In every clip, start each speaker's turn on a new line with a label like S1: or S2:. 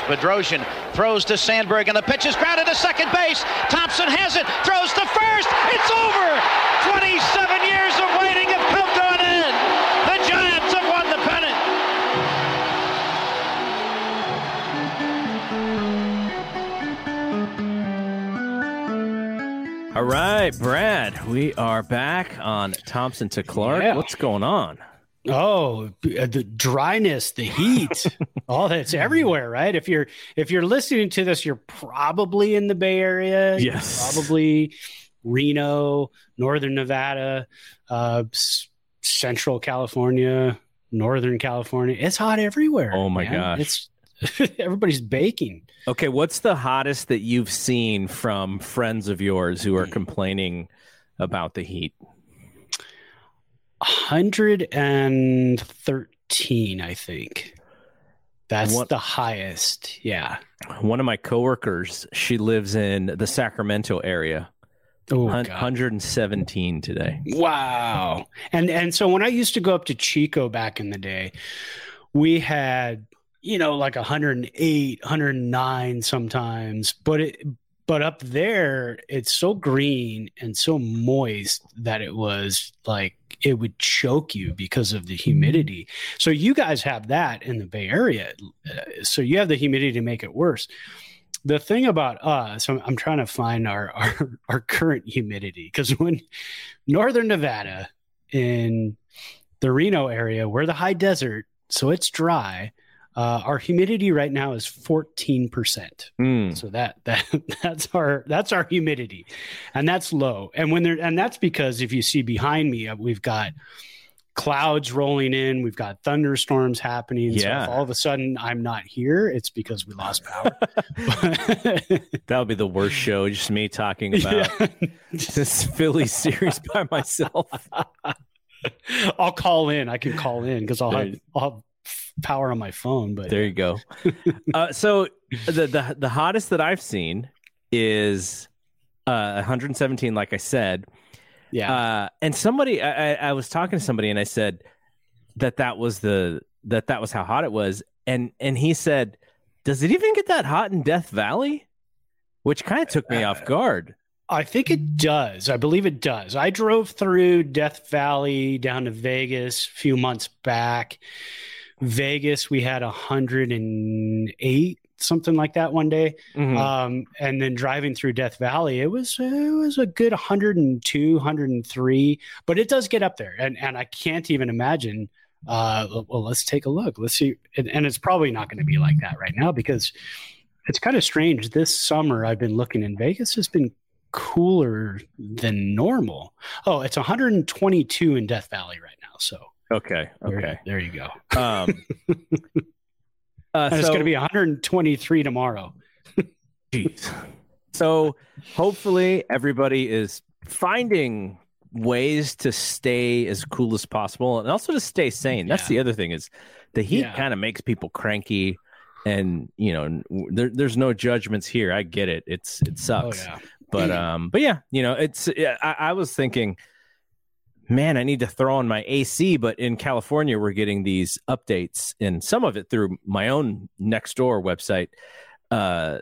S1: Bedrosian throws to Sandberg, and the pitch is grounded to second base. Thompson has it, throws to first. It's over. 27 years of waiting have come to an end. The Giants have won the pennant.
S2: All right, Brad, we are back on Thompson to Clark.
S3: Yeah.
S2: What's going on?
S3: Oh, uh, the dryness, the heat, all that's everywhere, right? If you're if you're listening to this, you're probably in the Bay Area.
S2: Yes.
S3: probably Reno, Northern Nevada, uh, Central California, Northern California. It's hot everywhere.
S2: Oh my
S3: man.
S2: gosh.
S3: It's everybody's baking.
S2: Okay, what's the hottest that you've seen from friends of yours who are complaining about the heat?
S3: 113, I think. That's
S2: What-
S3: the highest. Yeah.
S2: One of my coworkers, she lives in the Sacramento area.
S3: Oh,
S2: Hun-
S3: God.
S2: 117 today.
S3: Wow. And and so when I used to go up to Chico back in the day, we had, you know, like 108, 109 sometimes, but it but up there it's so green and so moist that it was like it would choke you because of the humidity. So you guys have that in the Bay Area. Uh, So you have the humidity to make it worse. The thing about us, I'm, I'm trying to find our our, our current humidity because when Northern Nevada in the Reno area, we're the high desert, so it's dry. Uh, our humidity right now is 14%.
S2: Mm.
S3: So that that that's our that's our humidity, and that's low. And when there and that's because if you see behind me, uh, we've got clouds rolling in, we've got thunderstorms happening. So
S2: Yeah.
S3: if all of a sudden I'm not here, it's because we lost power.
S2: That would be the worst show, just me talking about
S3: Yeah.
S2: this Philly series by myself.
S3: I'll call in. I can call in because I'll have, I'll have power on my phone. But
S2: There you go. uh, so the, the the hottest that I've seen is uh, 117, like I said.
S3: yeah,
S2: Uh, and somebody, I, I, I was talking to somebody, and I said that that was the that that was how hot it was, and and he said, "Does it even get that hot in Death Valley?" Which kind of took me off guard.
S3: I think it does. I believe it does. I drove through Death Valley down to Vegas a few months back. Vegas, we had 108, something like that one day.
S2: Mhm.
S3: Um, and then driving through Death Valley, it was it was a good 102, 103, but it does get up there. And and I can't even imagine. Uh, well, let's take a look. Let's see. And, and it's probably not going to be like that right now because it's kind of strange. This summer, I've been looking in Vegas has been cooler than normal. Oh, it's 122 in Death Valley right now. So
S2: okay, okay.
S3: there you go.
S2: Um, uh,
S3: And it's going to be 123 tomorrow.
S2: Jeez. So hopefully everybody is finding ways to stay as cool as possible and also to stay sane. That's
S3: Yeah.
S2: the other thing is the heat
S3: Yeah.
S2: kind of makes people cranky and you know there, there's no judgments here. I get it. It's it sucks.
S3: Oh yeah.
S2: But um but yeah, you know, it's yeah, I, I was thinking man, I need to throw on my AC, but in California we're getting these updates and some of it through my own next door website. Uh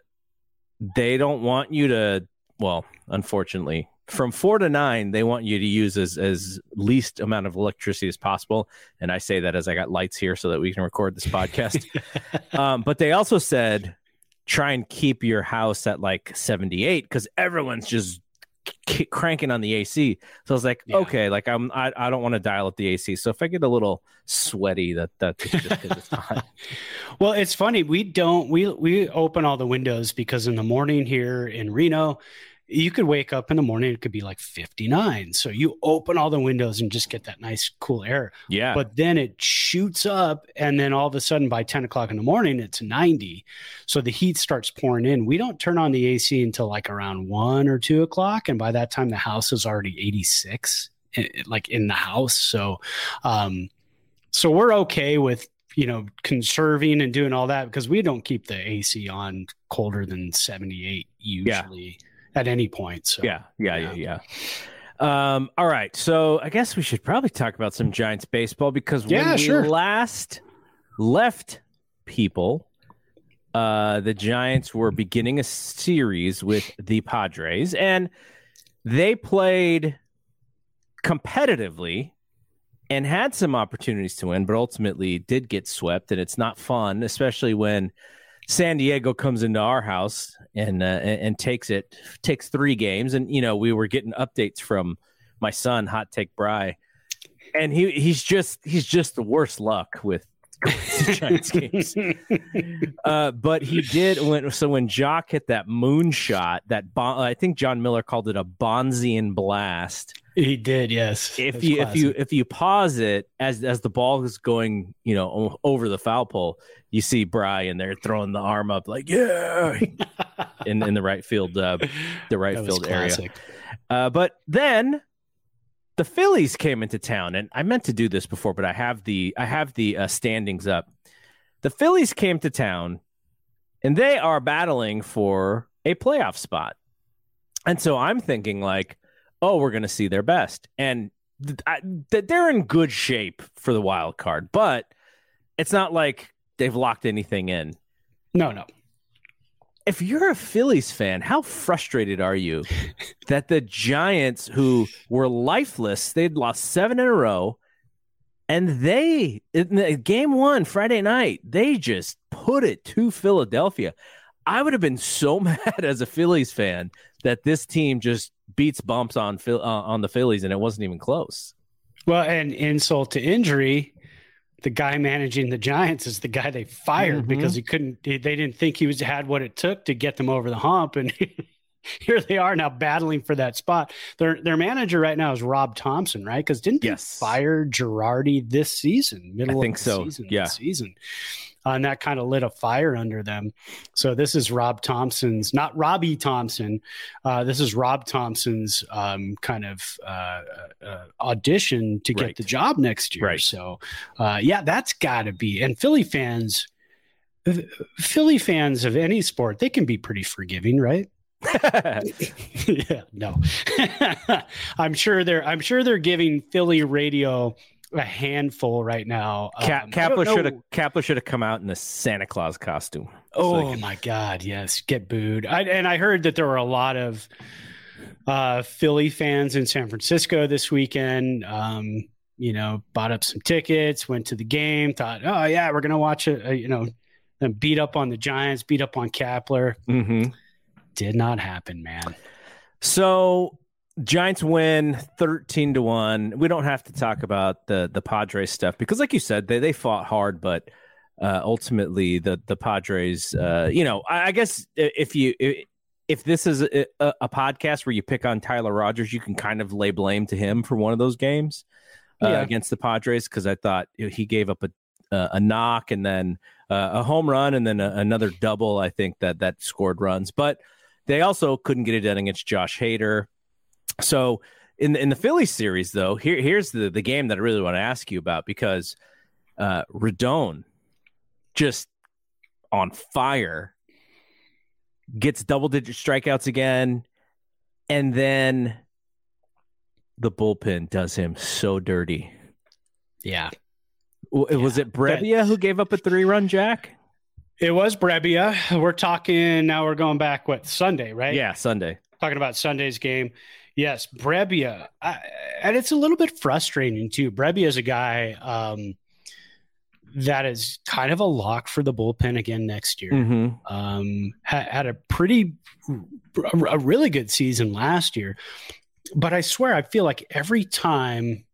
S2: they don't want you to well, unfortunately from four to nine, they want you to use as as least amount of electricity as possible. And I say that as I got lights here so that we can record this podcast. um, but they also said try and keep your house at like 78 because everyone's just k- cranking on the AC. So I was like,
S3: Yeah.
S2: okay, like I'm I, I don't want to dial up the AC. So if I get a little sweaty, that that's just 'cause it's hot.
S3: Well, it's funny. We don't we we open all the windows because in the morning here in Reno, you could wake up in the morning, it could be like 59. So you open all the windows and just get that nice cool air.
S2: Yeah.
S3: But then it shoots up, and then all of a sudden by 10 o'clock in the morning, it's 90. So the heat starts pouring in. We don't turn on the AC until like around one or two o'clock. And by that time, the house is already 86, like in the house. So, um, so we're okay with you know conserving and doing all that because we don't keep the AC on colder than 78 usually at any point. So
S2: Yeah, yeah, yeah, yeah. Um, all right, so I guess we should probably talk about some Giants baseball because when
S3: Yeah,
S2: we
S3: sure.
S2: last left people, uh, the Giants were beginning a series with the Padres, and they played competitively and had some opportunities to win, but ultimately did get swept, and it's not fun, especially when San Diego comes into our house and uh, and, takes it takes three games, and you know we were getting updates from my son, Hot Take Bry, and he he's just he's just the worst luck with Giants games. Uh, but he did when so when Joc hit that moonshot, that bon- I think Jon Miller called it a Bonzian blast.
S3: He did, yes.
S2: If you if you if you pause it as as the ball is going, you know, over the foul pole, you see Brian there throwing the arm up like yeah in in the right field uh, the right
S3: That
S2: field area. Uh, but then the Phillies came into town, and I meant to do this before, but I have the I have the uh, standings up. The Phillies came to town, and they are battling for a playoff spot. And so I'm thinking like, oh, we're going to see their best, and th- I, th- they're in good shape for the wild card, but it's not like they've locked anything in
S3: No, no.
S2: if you're a Phillies fan, how frustrated are you that the Giants, who were lifeless, they'd lost seven in a row, and they in the game one Friday night, they just put it to Philadelphia. I would have been so mad as a Phillies fan that this team just beats bumps on uh, on the Phillies, and it wasn't even close.
S3: Well, and insult to injury, the guy managing the Giants is the guy they fired
S2: Mhm.
S3: because he couldn't. They didn't think he was had what it took to get them over the hump, and here they are now battling for that spot. Their their manager right now is Rob Thomson, right? Because didn't
S2: Yes.
S3: they fire Girardi this season, middle I
S2: think
S3: of the
S2: so,
S3: season,
S2: yeah.
S3: season, Uh, and that kind of lit a fire under them. So this is Rob Thomson's, not Robby Thompson. Uh, this is Rob Thomson's um, kind of uh, uh, audition to get
S2: Right.
S3: the job next year.
S2: Right.
S3: So, uh, yeah, that's got to be. And Philly fans, Philly fans of any sport, they can be pretty forgiving, right? yeah, no. I'm sure they're. I'm sure they're giving Philly radio a handful right now.
S2: Cap-
S3: Um, I
S2: Kapler should have Kapler should have come out in a Santa Claus costume.
S3: Oh
S2: So-
S3: my God! Yes, get booed. I, and I heard that there were a lot of uh, Philly fans in San Francisco this weekend. Um, you know, bought up some tickets, went to the game, thought, oh yeah, we're gonna watch it. Uh, you know, then beat up on the Giants, beat up on Kapler.
S2: Mm-hmm.
S3: Did not happen, man.
S2: So Giants win 13 to 1. We don't have to talk about the the Padres stuff because like you said, they they fought hard, but uh, ultimately the the Padres uh, you know, I, I guess if you if this is a, a, podcast where you pick on Tyler Rogers, you can kind of lay blame to him for one of those games uh,
S3: Yeah.
S2: against the Padres because I thought he gave up a uh, a knock and then uh, a home run and then a, another double. I think that that scored runs, but they also couldn't get it done against Josh Hader. So in the, in the Phillies series, though, here here's the the game that I really want to ask you about because uh, Rodón just on fire gets double digit strikeouts again, and then the bullpen does him so dirty.
S3: Yeah,
S2: Was
S3: Yeah,
S2: it Brebbia who gave up a three run jack?
S3: it was Brebbia. We're talking now. We're going back what Sunday, right?
S2: Yeah, Sunday.
S3: talking about Sunday's game. Yes, Brebbia, I, and it's a little bit frustrating too. Brebbia is a guy um, that is kind of a lock for the bullpen again next year.
S2: Mm-hmm.
S3: Um, had, had a pretty, a really good season last year, but I swear I feel like every time,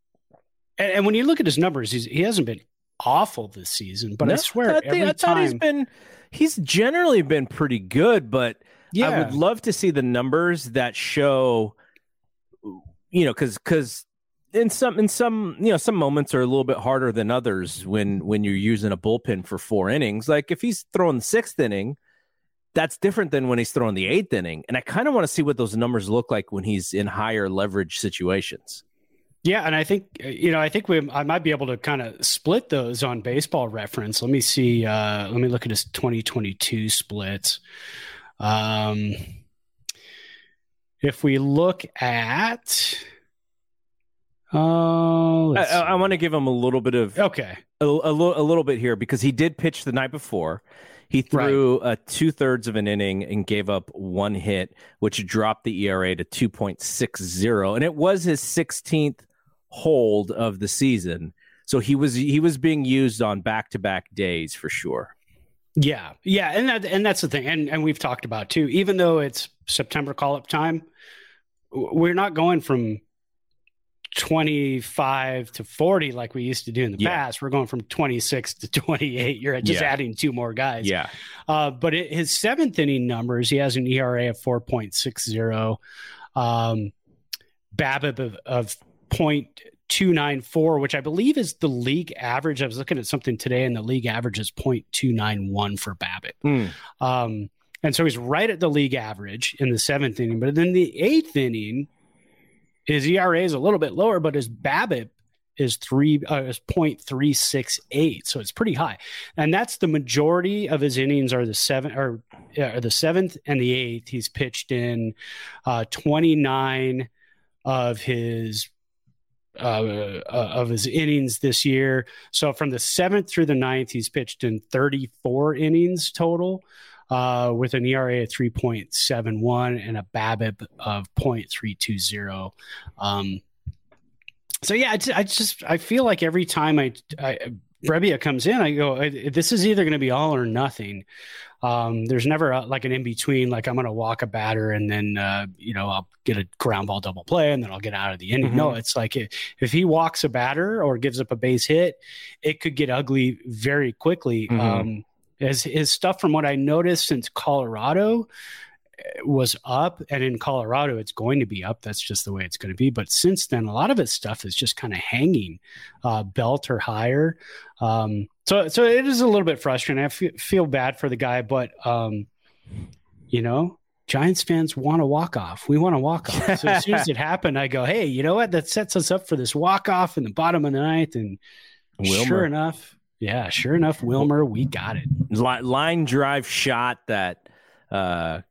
S3: and, and when you look at his numbers, he hasn't been awful this season. But no, I swear, I, think, every I thought time,
S2: he's been, he's generally been pretty good. But yeah. I would love to see the numbers that show, you know, because because in some in some you know some moments are a little bit harder than others when when you're using a bullpen for four innings. Like if he's throwing the sixth inning, that's different than when he's throwing the eighth inning. And I kind of want to see what those numbers look like when he's in higher leverage situations.
S3: Yeah, and I think you know I think we I might be able to kind of split those on Baseball Reference. Let me see. Uh, let me look at his 2022 splits. Um, if we look at Oh,
S2: I, I, want to give him a little bit of
S3: okay,
S2: a, a, little a little bit here because he did pitch the night before. He threw right. uh, two thirds of an inning and gave up one hit, which dropped the ERA to two point six zero, and it was his sixteenth hold of the season. So he was he was being used on back to back days for sure.
S3: Yeah, yeah, and that and that's the thing, and and we've talked about too. Even though it's September call up time, we're not going from 25 to 40 like we used to do in the yeah. past. We're going from 26 to 28. You're just yeah. adding two more guys.
S2: Yeah.
S3: Uh, but it, his seventh inning numbers, he has an ERA of 4.60, um, BABIP of, of 0.294, which I believe is the league average. I was looking at something today, and the league average is 0.291 for BABIP. Mm. Um, and so he's right at the league average in the seventh inning. But then the eighth inning, his ERA is a little bit lower, but his BABIP is three uh, is point three six eight, so it's pretty high, and that's the majority of his innings are the seven or uh, the seventh and the eighth. He's pitched in uh, twenty nine of his uh, uh, of his innings this year. So from the seventh through the ninth, he's pitched in 34 innings total uh, with an ERA of 3.71 and a BABIP of 0.320. Um, so yeah, I, I, just I feel like every time I, I Brebbia comes in, I go, this is either going to be all or nothing. Um, there's never a, like an in between. Like I'm going to walk a batter and then uh, you know I'll get a ground ball double play and then I'll get out of the inning. Mm-hmm. No, it's like if he walks a batter or gives up a base hit, it could get ugly very quickly. Mm-hmm. Um, his, his stuff, from what I noticed since Colorado, eh, was up and in Colorado it's going to be up that's just the way it's going to be but since then a lot of his stuff is just kind of hanging uh, belt or higher um, so so it is a little bit frustrating I f- feel bad for the guy but um, you know Giants fans want to walk off. We want to walk off. So as soon as it happened, I go, hey, you know what? That sets us up for this walk off in the bottom of the ninth. And Wilmer. sure enough, yeah, sure enough, Wilmer, we got it.
S2: Line drive shot that uh,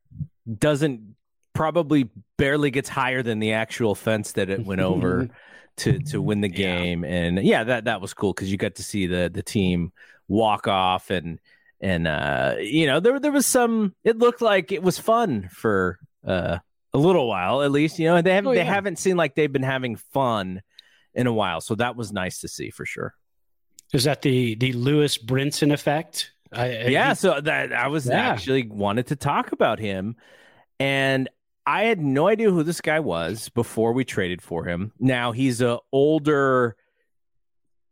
S2: doesn't probably barely gets higher than the actual fence that it went over to to win the game. Yeah. And yeah, that that was cool because you got to see the the team walk off and and uh, you know there there was some. It looked like it was fun for uh, a little while at least. You know they haven't oh, yeah. they haven't seen like they've been having fun in a while, so that was nice to see for sure.
S3: Is that the the Lewis Brinson effect?
S2: I, yeah, he, so that I was yeah. actually wanted to talk about him, and I had no idea who this guy was before we traded for him. Now he's an older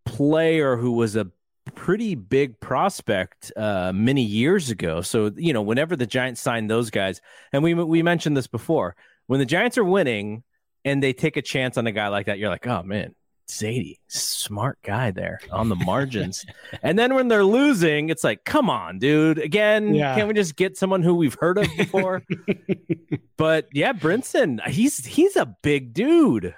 S2: player who was a pretty big prospect uh, many years ago. So you know, whenever the Giants signed those guys, and we we mentioned this before, when the Giants are winning and they take a chance on a guy like that, you're like, oh man, Zaidi, smart guy there on the margins. and then when they're losing, it's like, come on, dude. Again, yeah. can't we just get someone who we've heard of before? but yeah, Brinson, he's he's a big dude.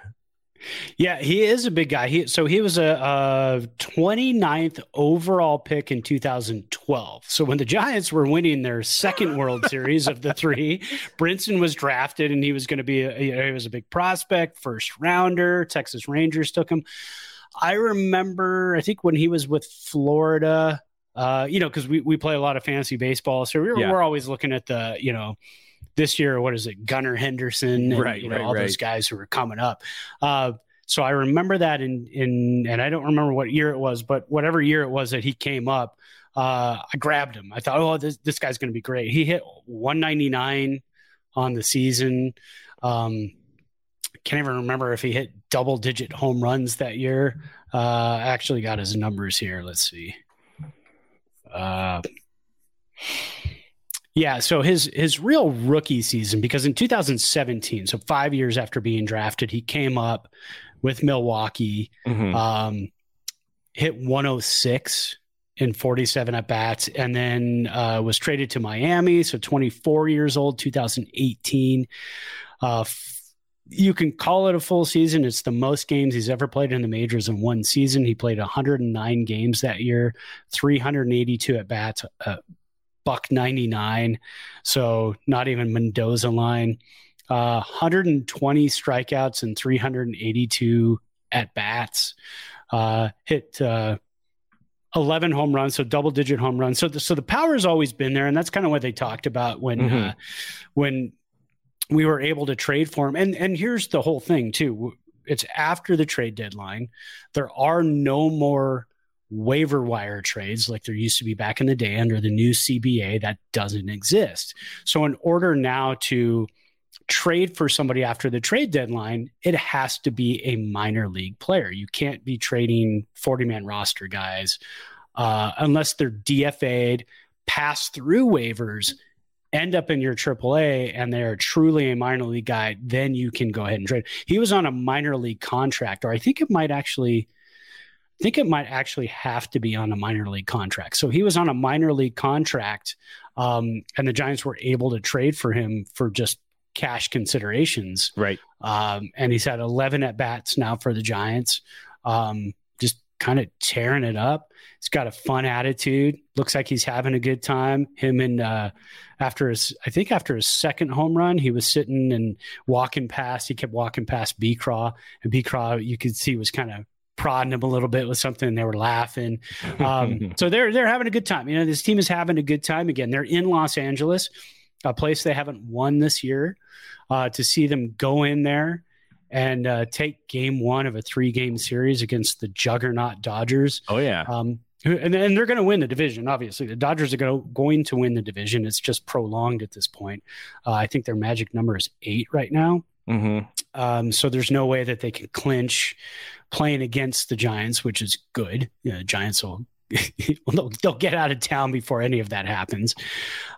S3: Yeah, he is a big guy. He so he was a, a 29th overall pick in 2012. So when the Giants were winning their second World Series of the three, Brinson was drafted and he was going to be a, he was a big prospect, first rounder. Texas Rangers took him. I remember, I think when he was with Florida, uh, you know, because we, we play a lot of fantasy baseball, so we're, yeah. we're always looking at the you know this year, what is it, Gunnar Henderson, and,
S2: Right,
S3: you know,
S2: right,
S3: all
S2: right.
S3: those guys who were coming up. Uh, so I remember that in in, and I don't remember what year it was, but whatever year it was that he came up, uh, I grabbed him. I thought, oh, this this guy's going to be great. He hit 199 on the season. Um, can't even remember if he hit double digit home runs that year. Uh, I actually got his numbers here. Let's see. Uh, yeah, so his his real rookie season because in 2017, so 5 years after being drafted, he came up with Milwaukee,
S2: Mhm.
S3: um, hit 106 in 47 at bats, and then uh, was traded to Miami. So 24 years old, 2018. Uh, f- you can call it a full season. It's the most games he's ever played in the majors in one season. He played 109 games that year, 382 at bats, uh, buck 99. So not even Mendoza line. Uh, 120 strikeouts and 382 at bats. Uh, hit uh, 11 home runs, so double digit home runs. So the, so the power has always been there, and that's kind of what they talked about when
S2: Mhm.
S3: uh, when we were able to trade for him. And and here's the whole thing too. It's after the trade deadline. There are no more waiver wire trades like there used to be back in the day under the new CBA that doesn't exist. So in order now to trade for somebody after the trade deadline, it has to be a minor league player. You can't be trading 40 man roster guys uh, unless they're DFA'd, pass through waivers, end up in your AAA, and they're truly a minor league guy. Then you can go ahead and trade. He was on a minor league contract, or I think it might actually. I think it might actually have to be on a minor league contract. So he was on a minor league contract, um, and the Giants were able to trade for him for just cash considerations.
S2: Right.
S3: Um, and he's had 11 at bats now for the Giants. Um, just kind of tearing it up. He's got a fun attitude. Looks like he's having a good time. Him and uh, after his, I think after his second home run, he was sitting and walking past. He kept walking past B Craw, and B Craw, you could see was kind of prodding them a little bit with something. And they were laughing. Um, so they're they're having a good time. You know, this team is having a good time again. They're in Los Angeles, a place they haven't won this year. Uh, to see them go in there and uh, take game one of a three game series against the juggernaut Dodgers.
S2: oh yeah.
S3: Um, and, and they're going to win the division. Obviously, the Dodgers are going to, going to win the division. It's just prolonged at this point. Uh, I think their magic number is eight right now.
S2: Hmm
S3: Um, so there's no way that they can clinch playing against the Giants, which is good. You know, Giants will they'll, they'll get out of town before any of that happens.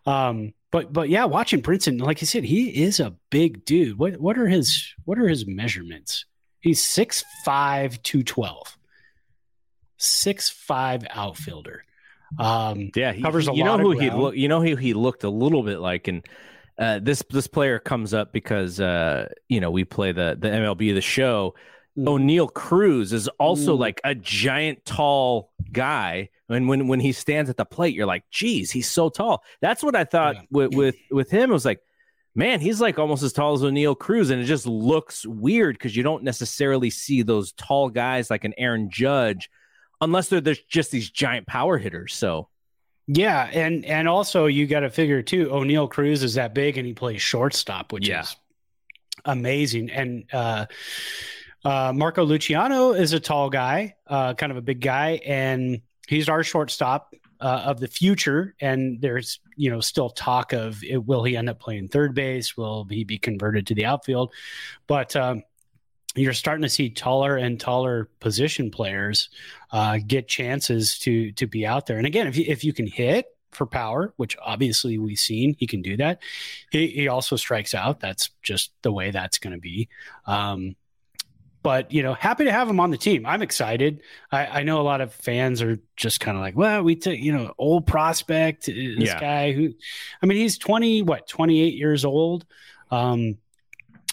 S3: Um, but but yeah, watching Brinson, like I said, he is a big dude. What what are his what are his measurements? He's 6'5", 212. 6'5", outfielder. Um,
S2: Yeah, he
S3: Covers a
S2: you know
S3: lot of
S2: who he
S3: ground.
S2: look. You know who he looked a little bit like, and uh, this this player comes up because uh, you know we play the the MLB the show.
S3: Mm.
S2: Oneil Cruz is also
S3: Mm.
S2: like a giant, tall guy, and when when he stands at the plate, you're like, "Geez, he's so tall." That's what I thought
S3: Yeah.
S2: with with with him. It was like, man, he's like almost as tall as Oneil Cruz, and it just looks weird because you don't necessarily see those tall guys like an Aaron Judge, unless they're there's just these giant power hitters. So
S3: Yeah, and and also you got to figure too. Oneil Cruz is that big, and he plays shortstop, which
S2: Yeah.
S3: is amazing. And uh, uh, Marco Luciano is a tall guy, uh, kind of a big guy, and he's our shortstop uh, of the future. And there's you know still talk of it, will he end up playing third base? Will he be converted to the outfield? But um, you're starting to see taller and taller position players uh, get chances to to be out there. And again, if you if you can hit for power, which obviously we've seen he can do that, he he also strikes out. That's just the way that's going to be. Um, but you know, happy to have him on the team. I'm excited. I, I know a lot of fans are just kind of like, well, we took you know old prospect, uh, this
S2: Yeah.
S3: guy who, I mean, he's 20, what 28 years old. Um,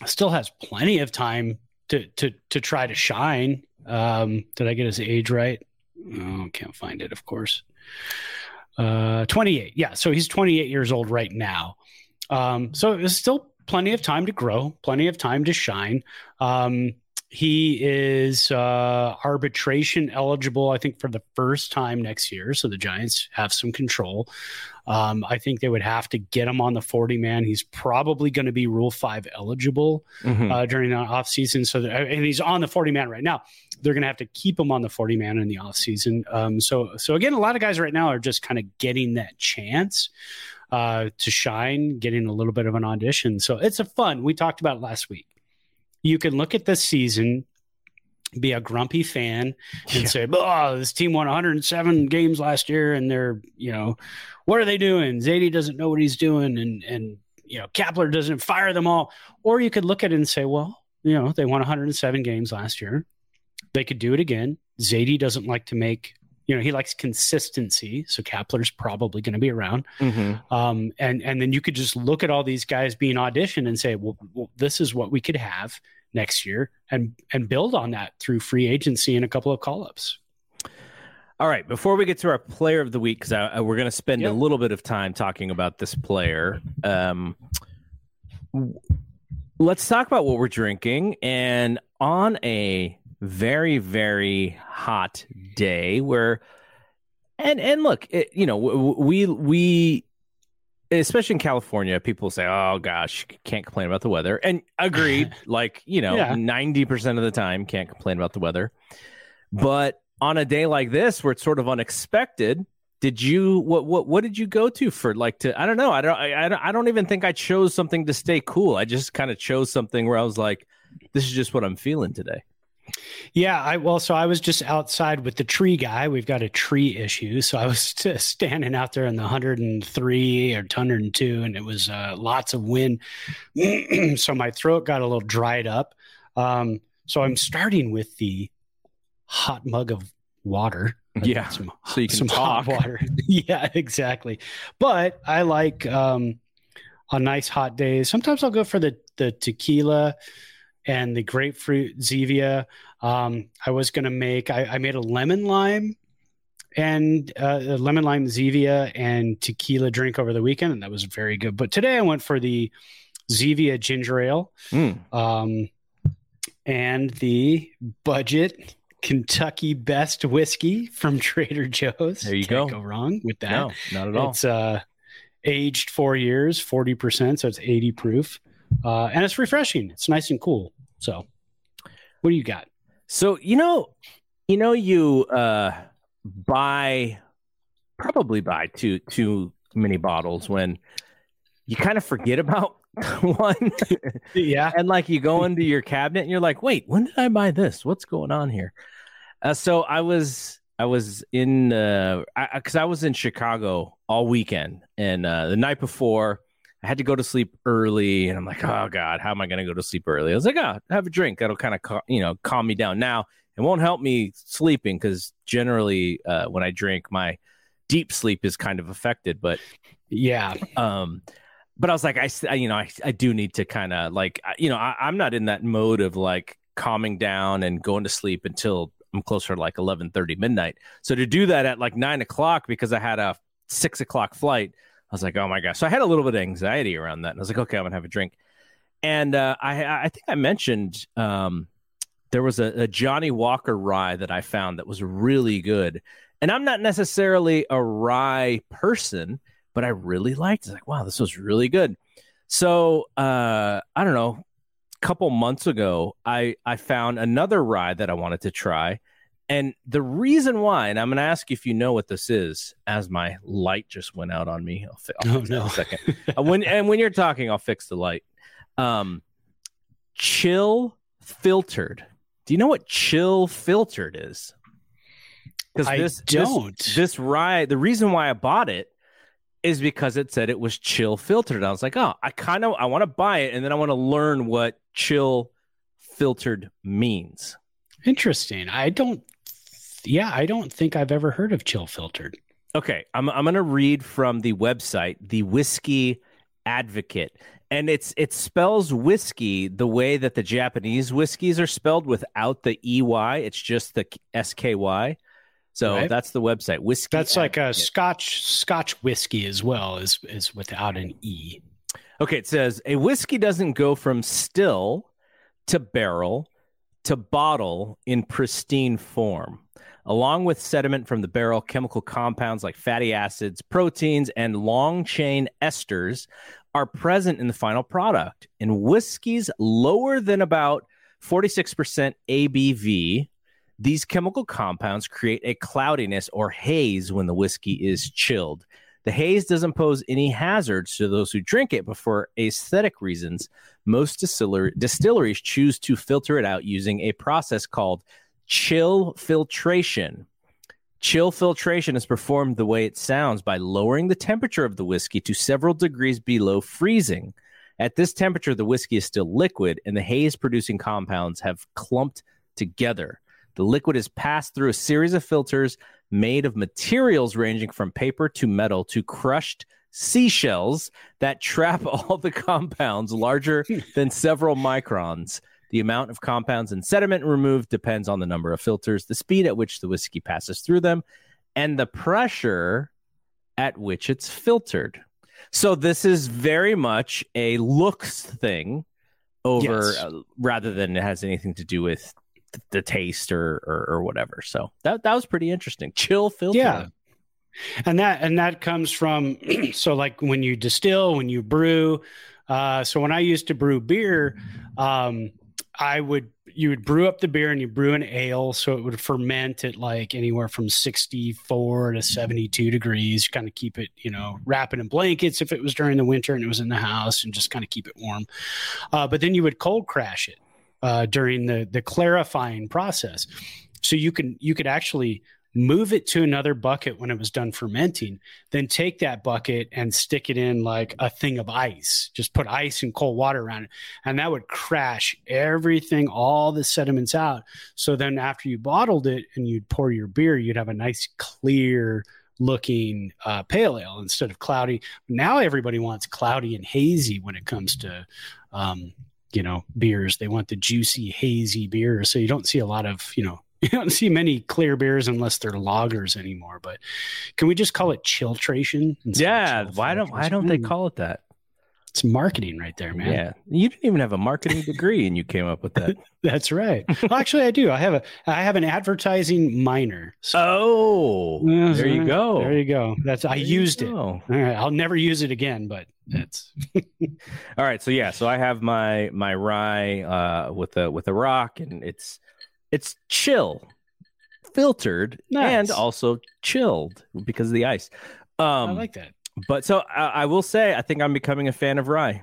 S3: still has plenty of time to to to try to shine. Um, did I get his age right? Oh, can't find it, of course. Uh, 28. Yeah, so he's 28 years old right now. Um, so there's still plenty of time to grow, plenty of time to shine. Um, he is uh, arbitration eligible, I think, for the first time next year. So the Giants have some control. Um, I think they would have to get him on the 40 man. He's probably going to be Rule 5 eligible
S2: Mhm.
S3: uh, during the offseason. So, and he's on the 40 man right now. They're going to have to keep him on the 40 man in the offseason. Um, so, so again, a lot of guys right now are just kind of getting that chance uh, to shine, getting a little bit of an audition. So it's a fun. We talked about it last week. You can look at this season, be a grumpy fan, and
S2: Yeah.
S3: say, "Oh, this team won 107 games last year, and they're, you know, what are they doing? Zaidi doesn't know what he's doing, and and you know, Kapler doesn't fire them all." Or you could look at it and say, "Well, you know, they won 107 games last year. They could do it again. Zaidi doesn't like to make." You know, he likes consistency, so Kapler's probably going to be around.
S2: Mhm.
S3: Um, and and then you could just look at all these guys being auditioned and say, well, well, this is what we could have next year, and and build on that through free agency and a couple of call ups.
S2: All right, before we get to our player of the week, because we're going to spend
S3: Yep.
S2: a little bit of time talking about this player. Um, let's talk about what we're drinking. And on a very, very hot day, where and and look, it, you know, w- we we especially in California, people say, "Oh gosh, can't complain about the weather," and agreed. like you know,
S3: Yeah.
S2: ninety percent of the time, can't complain about the weather. But on a day like this, where it's sort of unexpected, did you what what what did you go to for like to I don't know I don't I, I don't I don't even think I chose something to stay cool. I just kind of chose something where I was like, this is just what I'm feeling today.
S3: Yeah, I well, so I was just outside with the tree guy. We've got a tree issue, so I was just standing out there in the 103 or 102, and it was uh, lots of wind. so my throat got a little dried up. Um, so I'm starting with the hot mug of water.
S2: Yeah,
S3: some,
S2: so you can
S3: some
S2: talk.
S3: hot water. yeah, exactly. But I like um, a nice hot day. Sometimes I'll go for the the tequila and the grapefruit Zevia. Um, I was going to make. I, I made a lemon lime and uh, a lemon lime Zevia and tequila drink over the weekend, and that was very good. But today I went for the Zevia ginger ale
S2: Mm.
S3: um, and the budget Kentucky best whiskey from Trader Joe's.
S2: There you
S3: Can't
S2: go.
S3: go wrong with that.
S2: No, not at all.
S3: It's uh, aged four years, forty percent, so it's eighty proof, uh, and it's refreshing. It's nice and cool. So, what do you got?
S2: So you know, you know, you uh, buy probably buy two too many bottles when you kind of forget about one,
S3: Yeah,
S2: and like you go into your cabinet and you're like, wait, when did I buy this? What's going on here? Uh, so I was I was in uh, because I, was in Chicago all weekend, and uh, the night before. I had to go to sleep early, and I'm like, oh god, how am I going to go to sleep early? I was like, oh, have a drink. That'll kind of, cal- you know, calm me down. Now it won't help me sleeping because generally, uh, when I drink, my deep sleep is kind of affected. But,
S3: yeah,
S2: um, but I was like, I you know, I, I do need to kind of like, you know, I, I'm not in that mode of like calming down and going to sleep until I'm closer to like 11:30 midnight. So to do that at like nine o'clock because I had a six o'clock flight. I was like, oh my gosh. So I had a little bit of anxiety around that. And I was like, okay, I'm going to have a drink. And uh, I, I think I mentioned um, there was a, a Johnnie Walker rye that I found that was really good. And I'm not necessarily a rye person, but I really liked it. It's like, wow, this was really good. So uh, I don't know. A couple months ago, I, I found another rye that I wanted to try. And the reason why, and I'm going to ask you if you know what this is, as my light just went out on me. I'll, fi- I'll
S3: Oh,
S2: fix in
S3: no.
S2: a second. Uh, when and when you're talking, I'll fix the light. Um, chill filtered. Do you know what chill filtered is? Because
S3: I
S2: this
S3: don't.
S2: This, this rye. The reason why I bought it is because it said it was chill filtered. I was like, oh, I kind of I want to buy it, and then I want to learn what chill filtered means.
S3: Interesting. I don't. Yeah, I don't think I've ever heard of chill filtered.
S2: Okay, I'm I'm gonna read from the website, the Whisky Advocate, and it's it spells whiskey the way that the Japanese whiskeys are spelled without the ey. It's just the s k y. So
S3: Right.
S2: that's the website. Whiskey.
S3: That's like a Scotch Scotch whiskey as well is is without an e.
S2: Okay, it says a whiskey doesn't go from still to barrel to bottle in pristine form. Along with sediment from the barrel, chemical compounds like fatty acids, proteins, and long chain esters are present in the final product. In whiskeys lower than about 46% ABV, these chemical compounds create a cloudiness or haze when the whiskey is chilled. The haze doesn't pose any hazards to those who drink it, but for aesthetic reasons, most distiller- distilleries choose to filter it out using a process called chill filtration. Chill filtration is performed the way it sounds by lowering the temperature of the whiskey to several degrees below freezing. At this temperature, the whiskey is still liquid and the haze producing compounds have clumped together. The liquid is passed through a series of filters made of materials ranging from paper to metal to crushed seashells that trap all the compounds larger than several microns. The amount of compounds and sediment removed depends on the number of filters, the speed at which the whiskey passes through them, and the pressure at which it's filtered. So this is very much a looks thing over
S3: Yes.
S2: uh, rather than it has anything to do with th- the taste or, or or whatever. So that that was pretty interesting. Chill filter.
S3: Yeah. and that and that comes from so like when you distill when you brew uh so when i used to brew beer um i would you would brew up the beer and you brew an ale so it would ferment at like anywhere from 64 to 72 degrees. Kind of keep it you know wrap it in blankets if it was during the winter and it was in the house and just kind of keep it warm. Uh, but then you would cold crash it uh, during the the clarifying process. So you can you could actually move it to another bucket when it was done fermenting, then take that bucket and stick it in like a thing of ice. Just put ice and cold water around it. And that would crash everything, all the sediments out. So then after you bottled it and you'd pour your beer, you'd have a nice clear looking uh, pale ale instead of cloudy. Now everybody wants cloudy and hazy when it comes to um, you know, beers. They want the juicy, hazy beer. So you don't see a lot of, you know, you don't see many clear beers unless they're lagers anymore. But can we just call it chiltration?
S2: Yeah. Why don't why don't they call it that?
S3: It's marketing right there, man.
S2: Yeah. You didn't even have a marketing degree and you came up with that.
S3: That's right. Well, actually, I do. I have a I have an advertising minor. So
S2: oh.
S3: Yeah,
S2: There you go.
S3: There you go. That's I
S2: There you
S3: used it. All right, I'll never use it again, but that's
S2: All right, so yeah, so I have my my rye uh, with a with a rock, and it's it's chill, filtered,
S3: Nice.
S2: and also chilled because of the ice. Um,
S3: I like that.
S2: but so I, I will say, I think I'm becoming a fan of rye.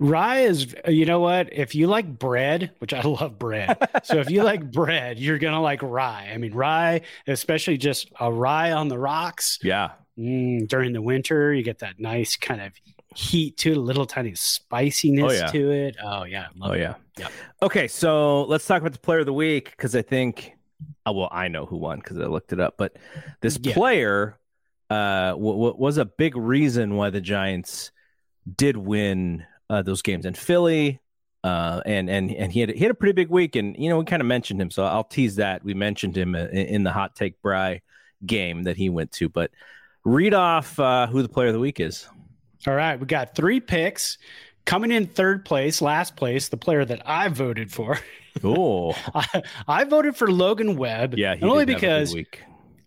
S3: Rye is, you know what? If you like bread, which I love bread, so if you like bread, you're gonna like rye. I mean, rye, especially just a rye on the rocks
S2: Yeah,
S3: mm, during the winter, you get that nice kind of heat to it, a little tiny spiciness
S2: Oh, yeah.
S3: to it. Oh yeah, love
S2: oh
S3: it.
S2: yeah,
S3: Yeah.
S2: Okay, so let's talk about the player of the week because I think, oh, well, I know who won because I looked it up, but this
S3: Yeah.
S2: player uh, w- w- was a big reason why the Giants did win uh, those games in Philly. Uh, and and and he had he had a pretty big week, and you know we kind of mentioned him, so I'll tease that. We mentioned him in, in the hot take Bry game that he went to, but read off uh, who the player of the week is.
S3: All right, we got three picks coming in third place, last place. The player that I voted for,
S2: Oh,
S3: I, I voted for Logan Webb.
S2: yeah,
S3: only
S2: did have a good
S3: because.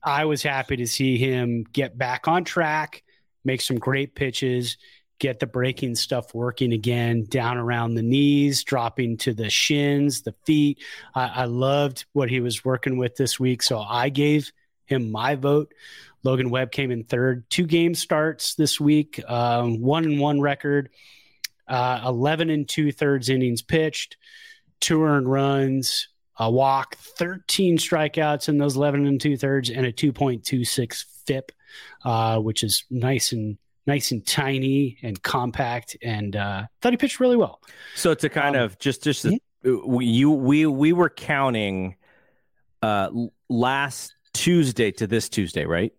S3: I was happy to see him get back on track, make some great pitches, get the breaking stuff working again, down around the knees, dropping to the shins, the feet. I, I loved what he was working with this week. So I gave him my vote. Logan Webb came in third, two game starts this week, um, one and one record, uh, 11 and two thirds innings pitched, two earned runs, a walk, 13 strikeouts in those 11 and two thirds, and a 2.26 FIP, uh, which is nice and nice and tiny and compact. And uh, thought he pitched really well.
S2: So to kind
S3: Um,
S2: of just just we, you we we were counting uh last Tuesday to this Tuesday, right?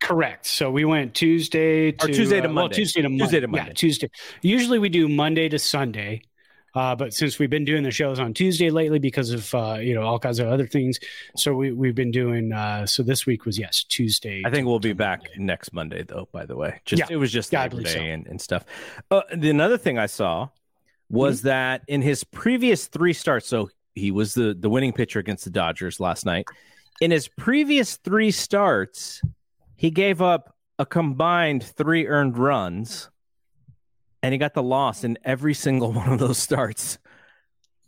S3: Correct. So we went Tuesday to
S2: Or Tuesday to
S3: uh, well,
S2: Monday.
S3: Tuesday to Monday.
S2: Tuesday to
S3: Yeah, Tuesday. Usually we do Monday to Sunday. Uh, but since we've been doing the shows on Tuesday lately because of uh, you know all kinds of other things, so we we've been doing. Uh, so this week was yes Tuesday.
S2: I think we'll be back
S3: Monday.
S2: next Monday though, by the way. Just
S3: Yeah.
S2: it was just
S3: Yeah,
S2: Labor Day
S3: so.
S2: and, and stuff. Uh, the another thing I saw was
S3: Mm-hmm.
S2: that in his previous three starts, so he was the the winning pitcher against the Dodgers last night. In his previous three starts, he gave up a combined three earned runs, and he got the loss in every single one of those starts.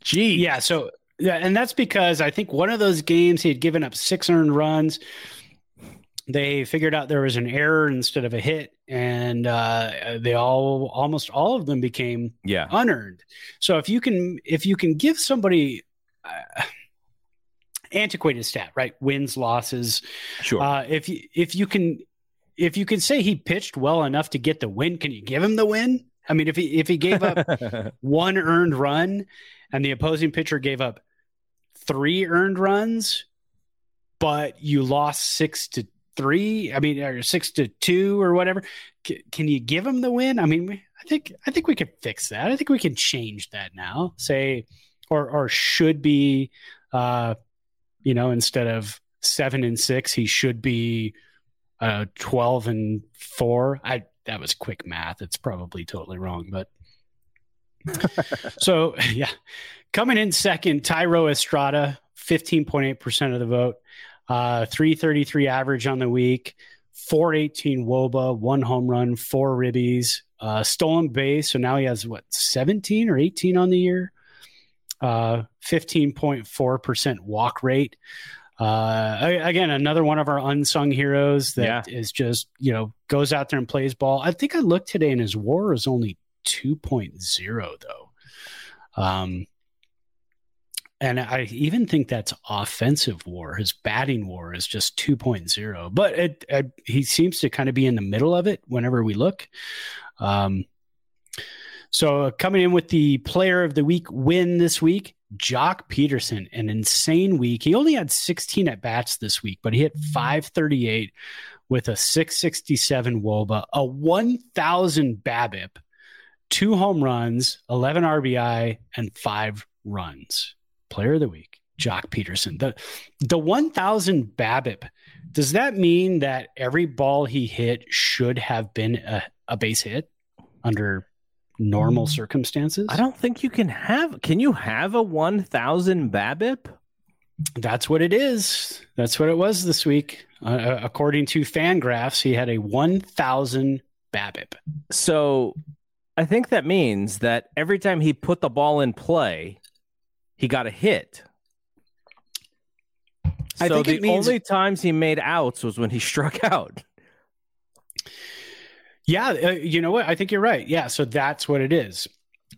S2: Gee,
S3: Yeah, so yeah, and that's because I think one of those games he had given up six earned runs. They figured out there was an error instead of a hit, and uh, they all almost all of them became
S2: yeah,
S3: unearned. So if you can if you can give somebody uh, antiquated stat, right? Wins, losses.
S2: sure.
S3: Uh, if you if you can if you can say he pitched well enough to get the win, can you give him the win? I mean, if he if he gave up one earned run and the opposing pitcher gave up three earned runs, but you lost six to three, I mean, or six to two or whatever, c- can you give him the win? I mean, I think I think we could fix that. I think we can change that now. Say, or or should be, uh, you know, instead of seven and six, he should be uh, twelve and four. I that was quick math. It's probably totally wrong, but so yeah, coming in second, Thairo Estrada, fifteen point eight percent of the vote, uh, three thirty three average on the week, four eighteen WOBA, one home run, four ribbies, uh, stolen base. So now he has what seventeen or eighteen on the year, uh, fifteen point four percent walk rate. Uh, again, another one of our unsung heroes that is just you know goes out there and plays ball. I think I looked today, and his WAR is only 2.0 though. Um, and I even think that's offensive war. His batting war is just 2.0, but it, it, he seems to kind of be in the middle of it whenever we look. Um, so uh, coming in with the player of the week win this week, Joc Pederson, an insane week. He only had 16 at bats this week, but he hit 538 with a 667 Woba, a 1000 BABIP, two home runs, 11 RBI, and five runs. Player of the week, Joc Pederson. The the 1000 BABIP. Does that mean that every ball he hit should have been a, a base hit under normal circumstances?
S2: I don't think you can have. Can you have a one thousand BABIP?
S3: That's what it is. That's what it was this week. Uh, according to Fangraphs, he had a 1000 BABIP.
S2: So I think that means that every time he put the ball in play, he got a hit.
S3: I
S2: so
S3: think
S2: the
S3: means-
S2: only times he made outs was when he struck out.
S3: Yeah, uh, you know what? I think you're right. Yeah, so that's what it is.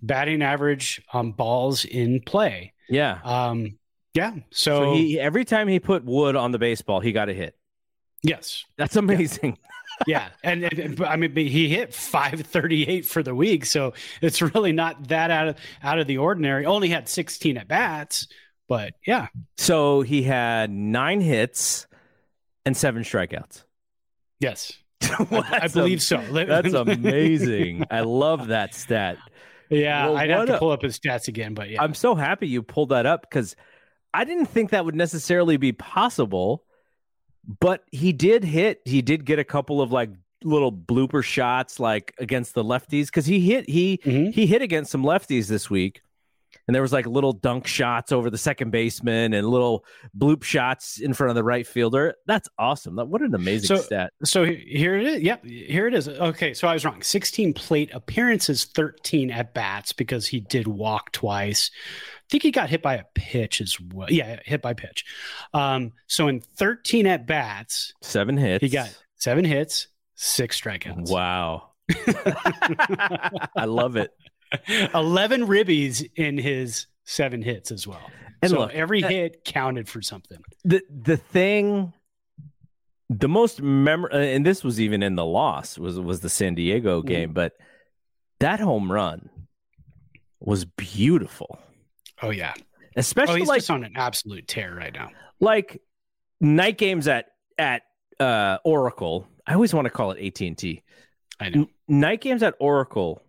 S3: Batting average on balls in play.
S2: Yeah.
S3: Um, yeah.
S2: So,
S3: So,
S2: he every time he put wood on the baseball, he got a hit.
S3: yes,
S2: That's amazing.
S3: yeah, and, and but, I mean, he hit 538 for the week, so it's really not that out of out of the ordinary. Only had 16 at bats, but yeah,
S2: So he had nine hits and seven strikeouts.
S3: yes, I, I believe
S2: am-
S3: so.
S2: That's amazing. I love that stat.
S3: Yeah,
S2: Well,
S3: I'd have to
S2: a-
S3: pull up his stats again, but yeah,
S2: I'm so happy you pulled that up because I didn't think that would necessarily be possible. But he did hit. He did get a couple of like little blooper shots, like against the lefties, because he hit he
S3: Mhm.
S2: he hit against some lefties this week, and there was like little dunk shots over the second baseman and little bloop shots in front of the right fielder. That's awesome. What an amazing
S3: So-
S2: stat.
S3: So here it is. Yep, here it is. Okay, so I was wrong. 16 plate appearances, 13 at bats because he did walk twice. I think he got hit by a pitch as well. Yeah, hit by pitch. Um, so in 13 at bats,
S2: Seven hits.
S3: he got seven hits, six strikeouts.
S2: wow. I love it.
S3: 11 ribbies in his seven hits as well.
S2: And
S3: so
S2: look,
S3: every
S2: uh,
S3: hit counted for something.
S2: the the thing the most memor and this was even in the loss was was the San Diego game but that home run was beautiful
S3: Oh, yeah. Oh,
S2: especially
S3: he's
S2: like
S3: just on an absolute tear right now.
S2: like night games at at uh Oracle I always want to call it AT&T
S3: I know.
S2: N- night games at Oracle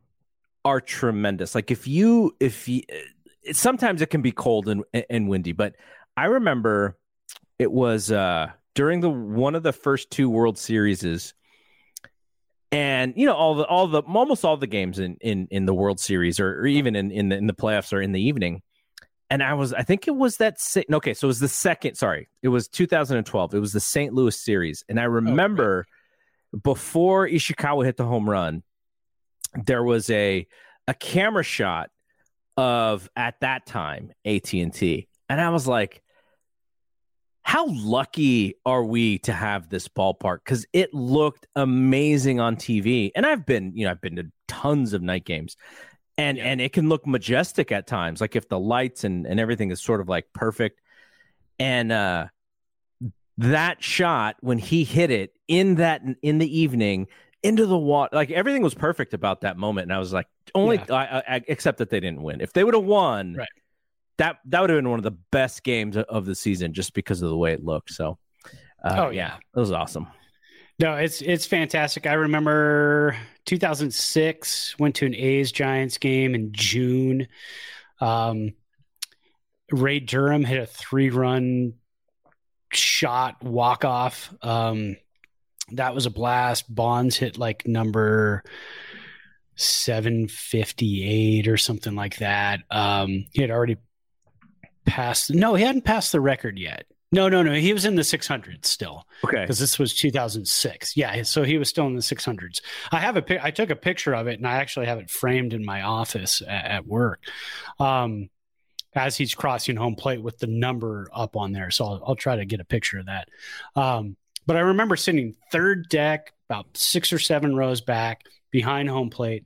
S2: are tremendous. Like if you if you it, sometimes it can be cold and and windy, but I remember it was uh during the one of the first two World Series and you know all the all the almost all the games in in in the World Series or, or even in in the, in the playoffs are in the evening. and I was, I think it was that. Okay, so it was the second. Sorry, it was 2012. It was the St. Louis series, and I remember oh, before Ishikawa hit the home run, there was a a camera shot of at that time AT and I was like, how lucky are we to have this ballpark? Because it looked amazing on TV, and I've been, you know, I've been to tons of night games, and yeah. and it can look majestic at times, like if the lights and and everything is sort of like perfect, and uh, that shot when he hit it in that in the evening into the water. Like everything was perfect about that moment, and I was like, only yeah. I, I, except that they didn't win. If they would have won,
S3: right.
S2: that that would have been one of the best games of the season, just because of the way it looked. So, uh, oh yeah, it was awesome.
S3: No, it's it's fantastic. I remember 2006 went to an A's Giants game in June. Um, Ray Durham hit a three run shot walk off. Um, that was a blast. Bonds hit like number 758 or something like that. Um, he had already passed. No, he hadn't passed the record yet. No, no, no. He was in the 600s still.
S2: Okay.
S3: Because this was 2006. Yeah. So he was still in the 600s. I have a I took a picture of it and I actually have it framed in my office at, at work. Um, as he's crossing home plate with the number up on there. So I'll, I'll try to get a picture of that. Um, but I remember sitting third deck, about six or seven rows back behind home plate.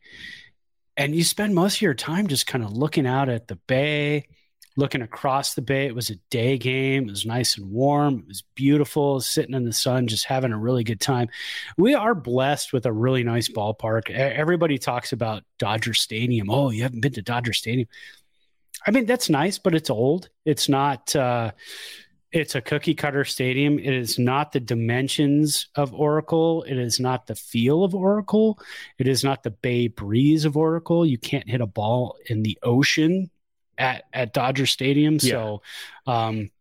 S3: And you spend most of your time just kind of looking out at the bay, looking across the bay. It was a day game. It was nice and warm. It was beautiful, sitting in the sun, just having a really good time. We are blessed with a really nice ballpark. Everybody talks about Dodger Stadium. Oh, you haven't been to Dodger Stadium. I mean, that's nice, but it's old. It's not. Uh, it's a cookie cutter stadium. It is not the dimensions of Oracle. It is not the feel of Oracle. It is not the bay breeze of Oracle. You can't hit a ball in the ocean at at Dodger Stadium. Yeah. So, um,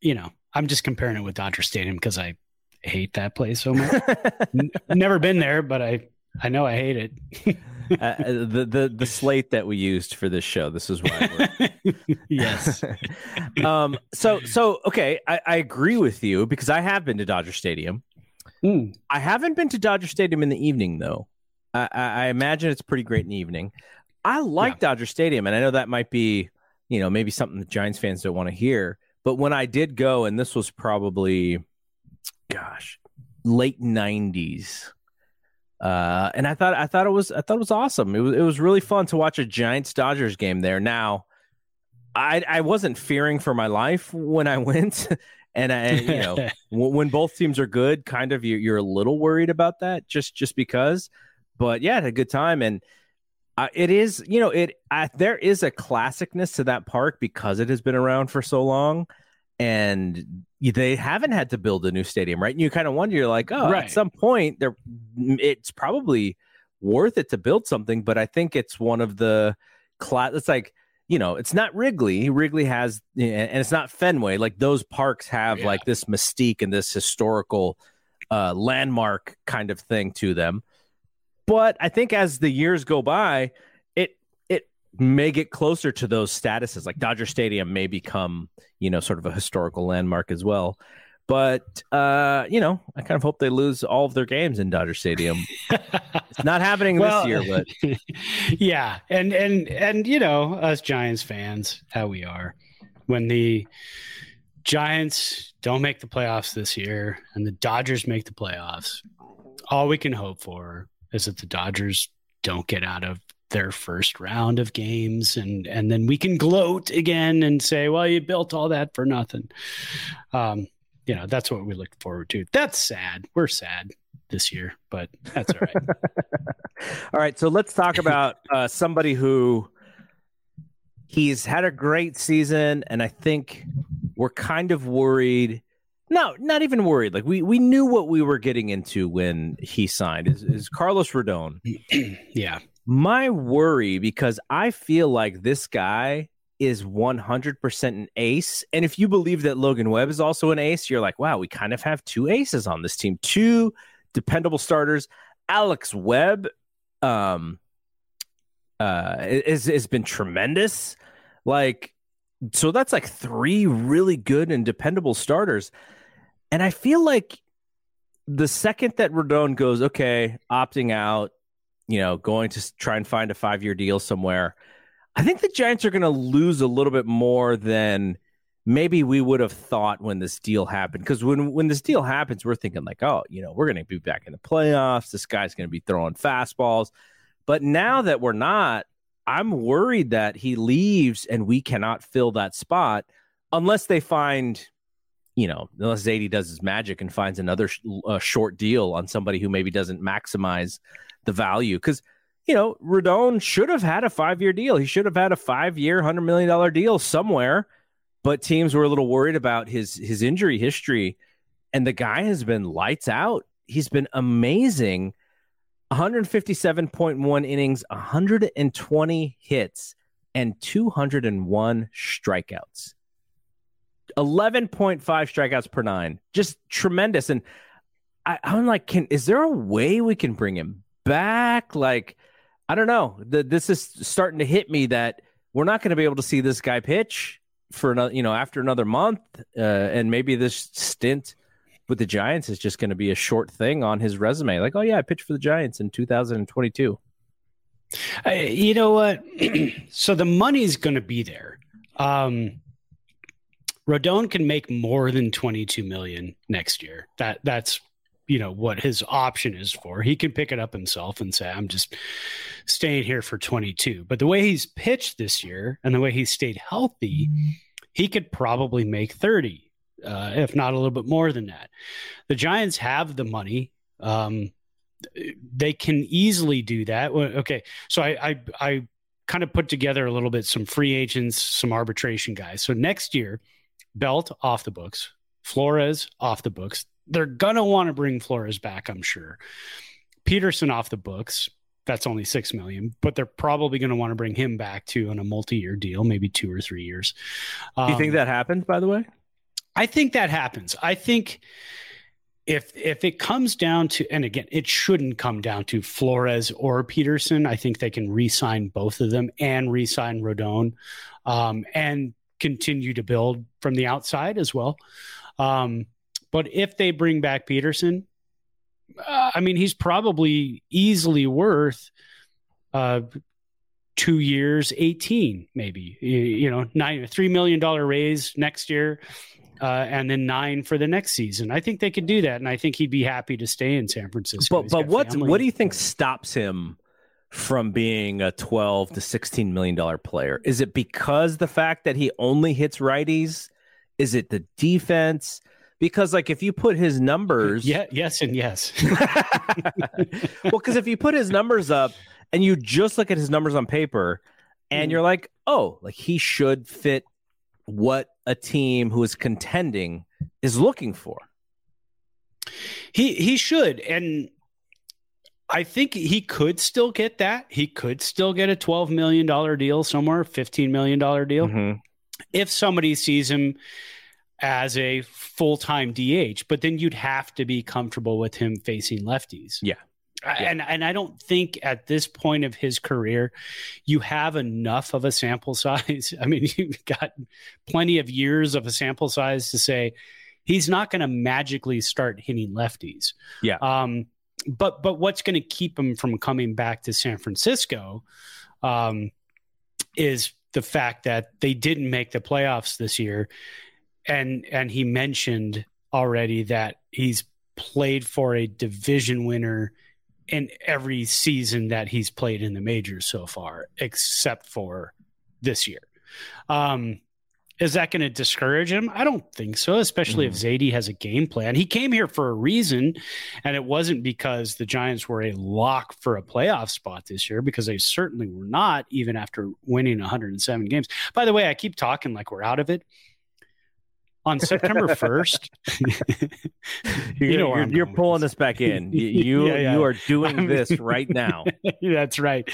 S3: you know, I'm just comparing it with Dodger Stadium because I hate that place so much. N- never been there, but I I know I hate it.
S2: Uh, uh, the the the slate that we used for this show. This is why.
S3: yes.
S2: um. So so okay. I, I agree with you because I have been to Dodger Stadium. Mm. I haven't been to Dodger Stadium in the evening though. I, I imagine it's pretty great in the evening. I like yeah. Dodger Stadium, and I know that might be, you know, maybe something the Giants fans don't want to hear. But when I did go, and this was probably, gosh, late '90s, uh, and I thought I thought it was I thought it was awesome. It was it was really fun to watch a Giants Dodgers game there. Now, I I wasn't fearing for my life when I went, and I you know when both teams are good, kind of you're, you're a little worried about that just just because. But yeah, had a good time, and uh, it is you know it uh, there is a classicness to that park because it has been around for so long and they haven't had to build a new stadium, right? And you kind of wonder, you're like, oh, right. at some point, there, it's probably worth it to build something. But I think it's one of the class. It's like you know, it's not Wrigley. Wrigley has, and it's not Fenway. Like those parks have yeah. like this mystique and this historical uh, landmark kind of thing to them. But I think as the years go by, may get closer to those statuses. Like Dodger Stadium may become, you know, sort of a historical landmark as well. But uh, you know, I kind of hope they lose all of their games in Dodger Stadium. it's not happening well, this year, but
S3: yeah, and and and you know, us Giants fans, how we are, when the Giants don't make the playoffs this year and the Dodgers make the playoffs, all we can hope for is that the Dodgers don't get out of their first round of games and and then we can gloat again and say well you built all that for nothing. Um you know that's what we look forward to. That's sad. We're sad this year but that's all right.
S2: All right so let's talk about uh somebody who he's had a great season and i think we're kind of worried. No not even worried. Like we we knew what we were getting into when he signed. Is, is carlos rodon
S3: yeah
S2: my worry, because I feel like this guy is 100% an ace. And if you believe that Logan Webb is also an ace, you're like, wow, we kind of have two aces on this team, two dependable starters. Alex Webb um, uh, is, has been tremendous. Like, So that's like three really good and dependable starters. And I feel like the second that Rodón goes, okay, opting out, you know, going to try and find a five year deal somewhere, I think the Giants are going to lose a little bit more than maybe we would have thought when this deal happened. Because when when this deal happens, we're thinking like, oh, you know, we're going to be back in the playoffs. This guy's going to be throwing fastballs. But now that we're not, I'm worried that he leaves and we cannot fill that spot unless they find you know, unless Zaidi does his magic and finds another sh- uh, short deal on somebody who maybe doesn't maximize the value. Because, you know, Rodón should have had a five year deal. He should have had a five year, $100 million deal somewhere. But teams were a little worried about his his injury history. And the guy has been lights out. He's been amazing. 157.1 innings, 120 hits, and 201 strikeouts. 11.5 strikeouts per nine. Just tremendous. And I, am like, can is there a way we can bring him back? Like, I don't know. The, this is starting to hit me that we're not going to be able to see this guy pitch for another, you know, after another month. Uh, and maybe this stint with the Giants is just going to be a short thing on his resume. Like, oh, yeah, I pitched for the Giants in 2022.
S3: Uh, you know what? so the money's going to be there. Um, Rodón can make more than 22 million next year. That that's you know what his option is for. He can pick it up himself and say, "I'm just staying here for 22." But the way he's pitched this year and the way he's stayed healthy, he could probably make 30, uh, if not a little bit more than that. The Giants have the money. Um, they can easily do that. Okay, so I I, I kind of put together a little bit some free agents, some arbitration guys. So next year Belt off the books, Flores off the books. They're gonna want to bring Flores back, I'm sure. Pederson off the books. That's only six million, but they're probably going to want to bring him back too on a multi-year deal, maybe two or three years.
S2: Um, Do you think um, that happens? By the way,
S3: I think that happens. I think if if it comes down to and again it shouldn't come down to Flores or Pederson I think they can re-sign both of them and re-sign Rodón um, and continue to build from the outside as well. Um, but if they bring back Pederson, uh, I mean, he's probably easily worth uh, two years, 18, maybe, you, you know, nine, $3 million raise next year. Uh, and then nine for the next season. I think they could do that, and I think he'd be happy to stay in San Francisco.
S2: But but what what do you think stops him from being a 12 to 16 million dollar player? Is it because the fact that he only hits righties? Is it the defense? Because like if you put his numbers
S3: Yeah, yes and yes.
S2: well, cuz if you put his numbers up and you just look at his numbers on paper and mm. you're like, "Oh, like he should fit what a team who is contending is looking for."
S3: He he should and I think he could still get that. He could still get a $12 million deal somewhere, $15 million deal. Mm-hmm. If somebody sees him as a full time DH, but then you'd have to be comfortable with him facing lefties.
S2: Yeah.
S3: yeah. And and I don't think at this point of his career you have enough of a sample size. I mean, you've got plenty of years of a sample size to say he's not going to magically start hitting lefties.
S2: Yeah.
S3: Um, but but what's going to keep him from coming back to San Francisco um, is the fact that they didn't make the playoffs this year, and and he mentioned already that he's played for a division winner in every season that he's played in the majors so far, except for this year. Um, is that going to discourage him? I don't think so, especially mm. if Zaidi has a game plan. He came here for a reason, and it wasn't because the Giants were a lock for a playoff spot this year, because they certainly were not, even after winning 107 games. By the way, I keep talking like we're out of it on September 1st.
S2: you know, you're, you're pulling this back in. You you, yeah, yeah. you are doing I'm, this right now.
S3: That's right.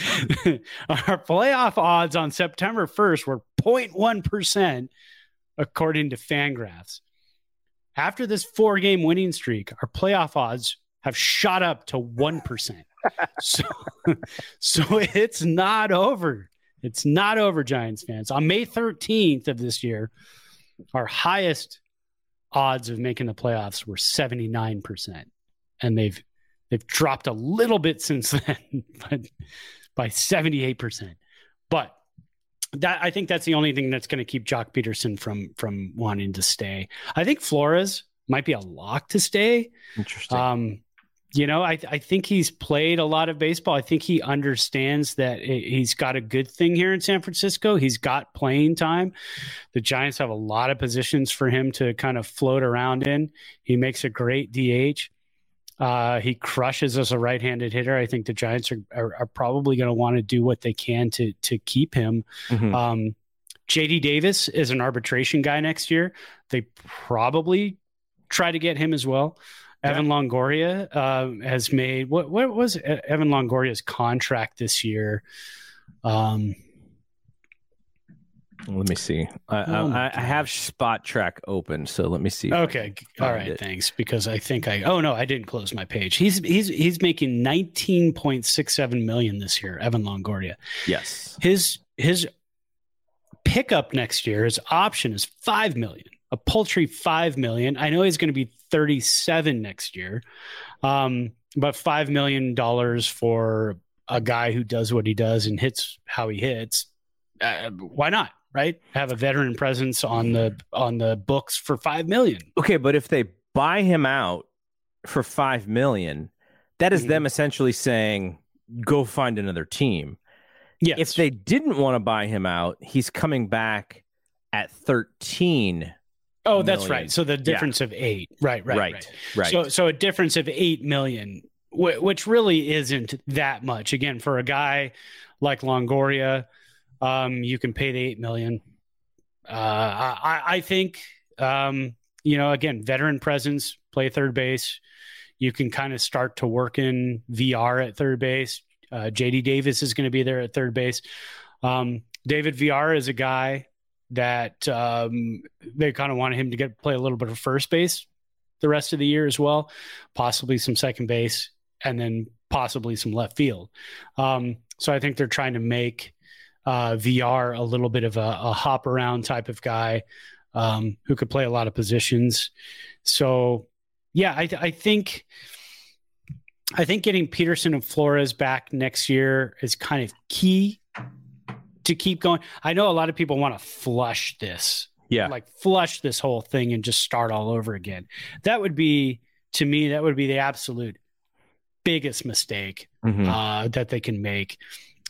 S3: Our playoff odds on September 1st were 0.1% according to Fangraphs. After this four game winning streak, our playoff odds have shot up to 1%. so, so it's not over. It's not over, Giants fans. On May 13th of this year, our highest odds of making the playoffs were 79%. And they've they've dropped a little bit since then, but by 78%. But that I think that's the only thing that's going to keep Joc Pederson from from wanting to stay. I think Flores might be a lock to stay.
S2: Interesting.
S3: Um, you know, I, I think he's played a lot of baseball. I think he understands that he's got a good thing here in San Francisco. He's got playing time. The Giants have a lot of positions for him to kind of float around in. He makes a great DH. Uh, he crushes as a right-handed hitter. I think the Giants are are, are probably going to want to do what they can to to keep him.
S2: Mhm.
S3: Um, JD Davis is an arbitration guy next year. They probably try to get him as well. Evan Longoria uh, has made what what was Evan Longoria's contract this year? Um,
S2: let me see. I,
S3: Oh
S2: I, I have Spotrac open, so let me see.
S3: okay,
S2: can
S3: all
S2: find
S3: right,
S2: it.
S3: thanks. Because I think I oh no, I didn't close my page. He's he's he's making nineteen point six seven million this year. Evan Longoria.
S2: Yes.
S3: his his pickup next year his option is 5 million a paltry 5 million i know he's going to be 37 next year um, but 5 million dollars for a guy who does what he does and hits how he hits uh, why not right have a veteran presence on the on the books for 5 million
S2: Okay, but if they buy him out for five million, that is
S3: Mhm.
S2: them essentially saying, "Go find another team."
S3: yes
S2: If they didn't want to buy him out, he's coming back at thirteen.
S3: Oh that's
S2: million.
S3: right so the difference of 8 right right right,
S2: right, right.
S3: So, so a difference of eight million, wh- which really isn't that much. Again, for a guy like Longoria, um, you can pay the eight million. Uh, I, I think, um, you know, again, veteran presence, play third base. You can kind of start to work in Villar at third base. Uh, JD Davis is going to be there at third base. Um, David Villar is a guy that um, they kind of wanted him to get play a little bit of first base the rest of the year as well, possibly some second base, and then possibly some left field. Um, so I think they're trying to make uh, Villar a little bit of a, a hop around type of guy um, who could play a lot of positions. So yeah, I, I think. I think getting Pederson and Flores back next year is kind of key to keep going. I know a lot of people want to flush this
S2: yeah,
S3: like flush this whole thing and just start all over again. That would be to me that would be the absolute biggest mistake
S2: Mhm.
S3: uh, that they can make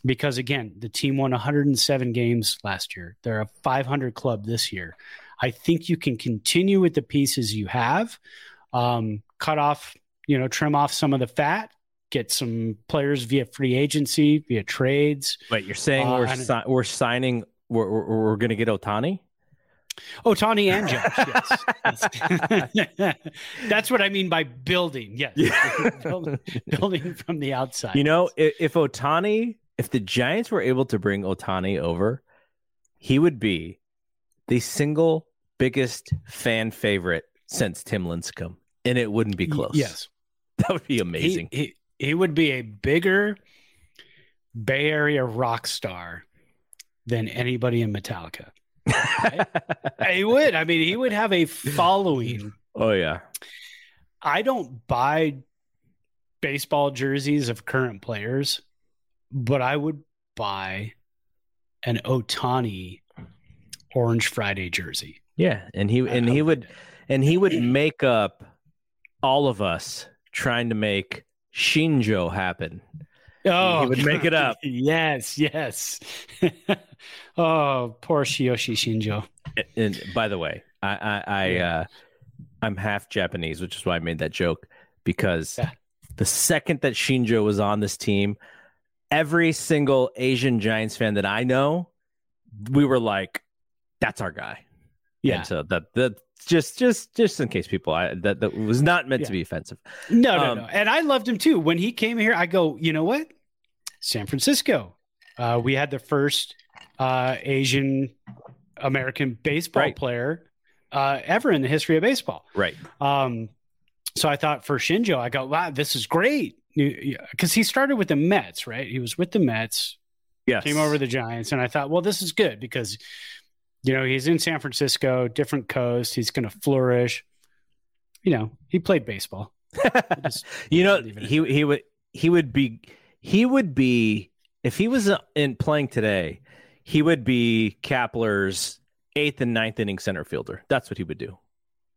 S3: because again, the team won 107 games last year. They're a 500 club this year. I think you can continue with the pieces you have, um, cut off, you know, trim off some of the fat, get some players via free agency, via trades.
S2: But you're saying
S3: Uh,
S2: we're si- we're signing? We're we're, we're going to get Ohtani?
S3: Oh, Tawny and Josh. Yes. That's what I mean by building. Yes. building, building from the outside.
S2: You know, if, if Ohtani, if the Giants were able to bring Ohtani over, he would be the single biggest fan favorite since Tim Lincecum, and it wouldn't be close.
S3: Yes.
S2: that would be amazing.
S3: he, he would be a bigger Bay Area rock star than anybody in Metallica. He would. I mean, he would have a following.
S2: oh yeah,
S3: I don't buy baseball jerseys of current players, but I would buy an Ohtani Orange Friday jersey.
S2: yeah, and he and he would and he would make up all of us trying to make Shinjo happen.
S3: Oh,
S2: He would make it up.
S3: yes, yes. oh, poor Tsuyoshi Shinjo.
S2: And by the way, I I, I uh, I'm half Japanese, which is why I made that joke because
S3: Yeah.
S2: the second that Shinjo was on this team, every single Asian Giants fan that I know, we were like, "That's our guy."
S3: Yeah.
S2: And so that that just just just in case people I that that was not meant to be offensive.
S3: No, no,
S2: Um,
S3: no. And I loved him too. When he came here, I go, you know what? San Francisco. Uh, we had the first uh, Asian American baseball
S2: Right.
S3: player uh, ever in the history of baseball.
S2: Right.
S3: Um, so I thought for Shinjo, I go, wow, this is great. Because he started with the Mets, right? He was with the Mets,
S2: Yes.
S3: came over the Giants, and I thought, well, this is good because you know he's in San Francisco, different coast. He's going to flourish. You know, he played baseball. Just
S2: you know,
S3: leave it at
S2: he he would he would be he would be if he was uh, in playing today, he would be Kapler's eighth and ninth inning center fielder. That's what he would do.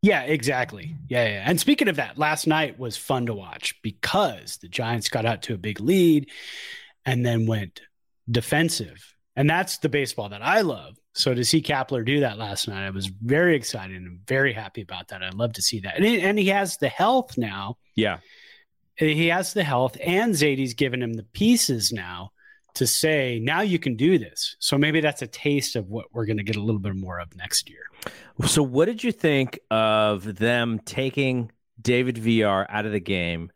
S3: Yeah, exactly. Yeah, yeah. And speaking of that, last night was fun to watch because the Giants got out to a big lead and then went defensive. And that's the baseball that I love. So to see Kapler do that last night, I was very excited and very happy about that. I'd love to see that. And he, and he has the health now.
S2: Yeah.
S3: He has the health, and Zaidi's given him the pieces now to say, now you can do this. So maybe that's a taste of what we're going to get a little bit more of next year.
S2: So, what did you think of them taking David Villar out of the game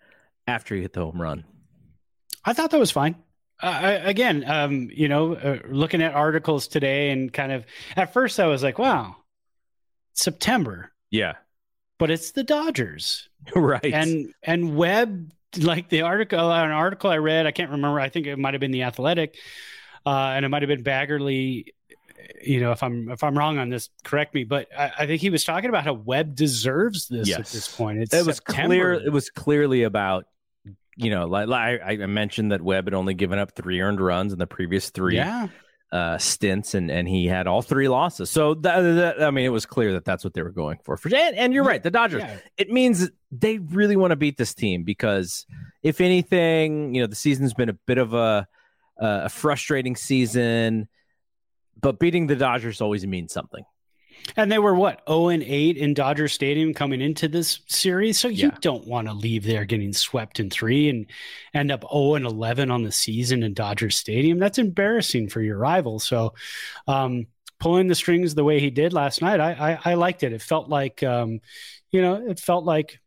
S2: after he hit the home run?
S3: I thought that was fine. Uh, again, um, you know, uh, looking at articles today and kind of at first I was like, wow, September,
S2: Yeah.
S3: but it's the Dodgers.
S2: right.
S3: And and Webb, like the article, an article I read, I can't remember. I think it might have been the Athletic, uh, and it might have been Baggarly. You know, if I'm if I'm wrong on this, correct me. But I, I think he was talking about how Webb deserves this at this point. It's
S2: it was
S3: September.
S2: clear. It was clearly about, you know, like, like I I mentioned that Webb had only given up three earned runs in the previous three
S3: Yeah,
S2: uh, stints, and and he had all three losses. So that, that, I mean, it was clear that that's what they were going for. For and, and you're right, the Dodgers.
S3: yeah.
S2: It means they really want to beat this team because if anything, you know, the season's been a bit of a a frustrating season, but beating the Dodgers always means something.
S3: And they were what, 0 and 8 in Dodger Stadium coming into this series. So you
S2: Yeah.
S3: don't want to leave there getting swept in three and end up 0 and 11 on the season in Dodger Stadium. That's embarrassing for your rival. So, um, pulling the strings the way he did last night, I, I, I liked it. It felt like, um, you know, it felt like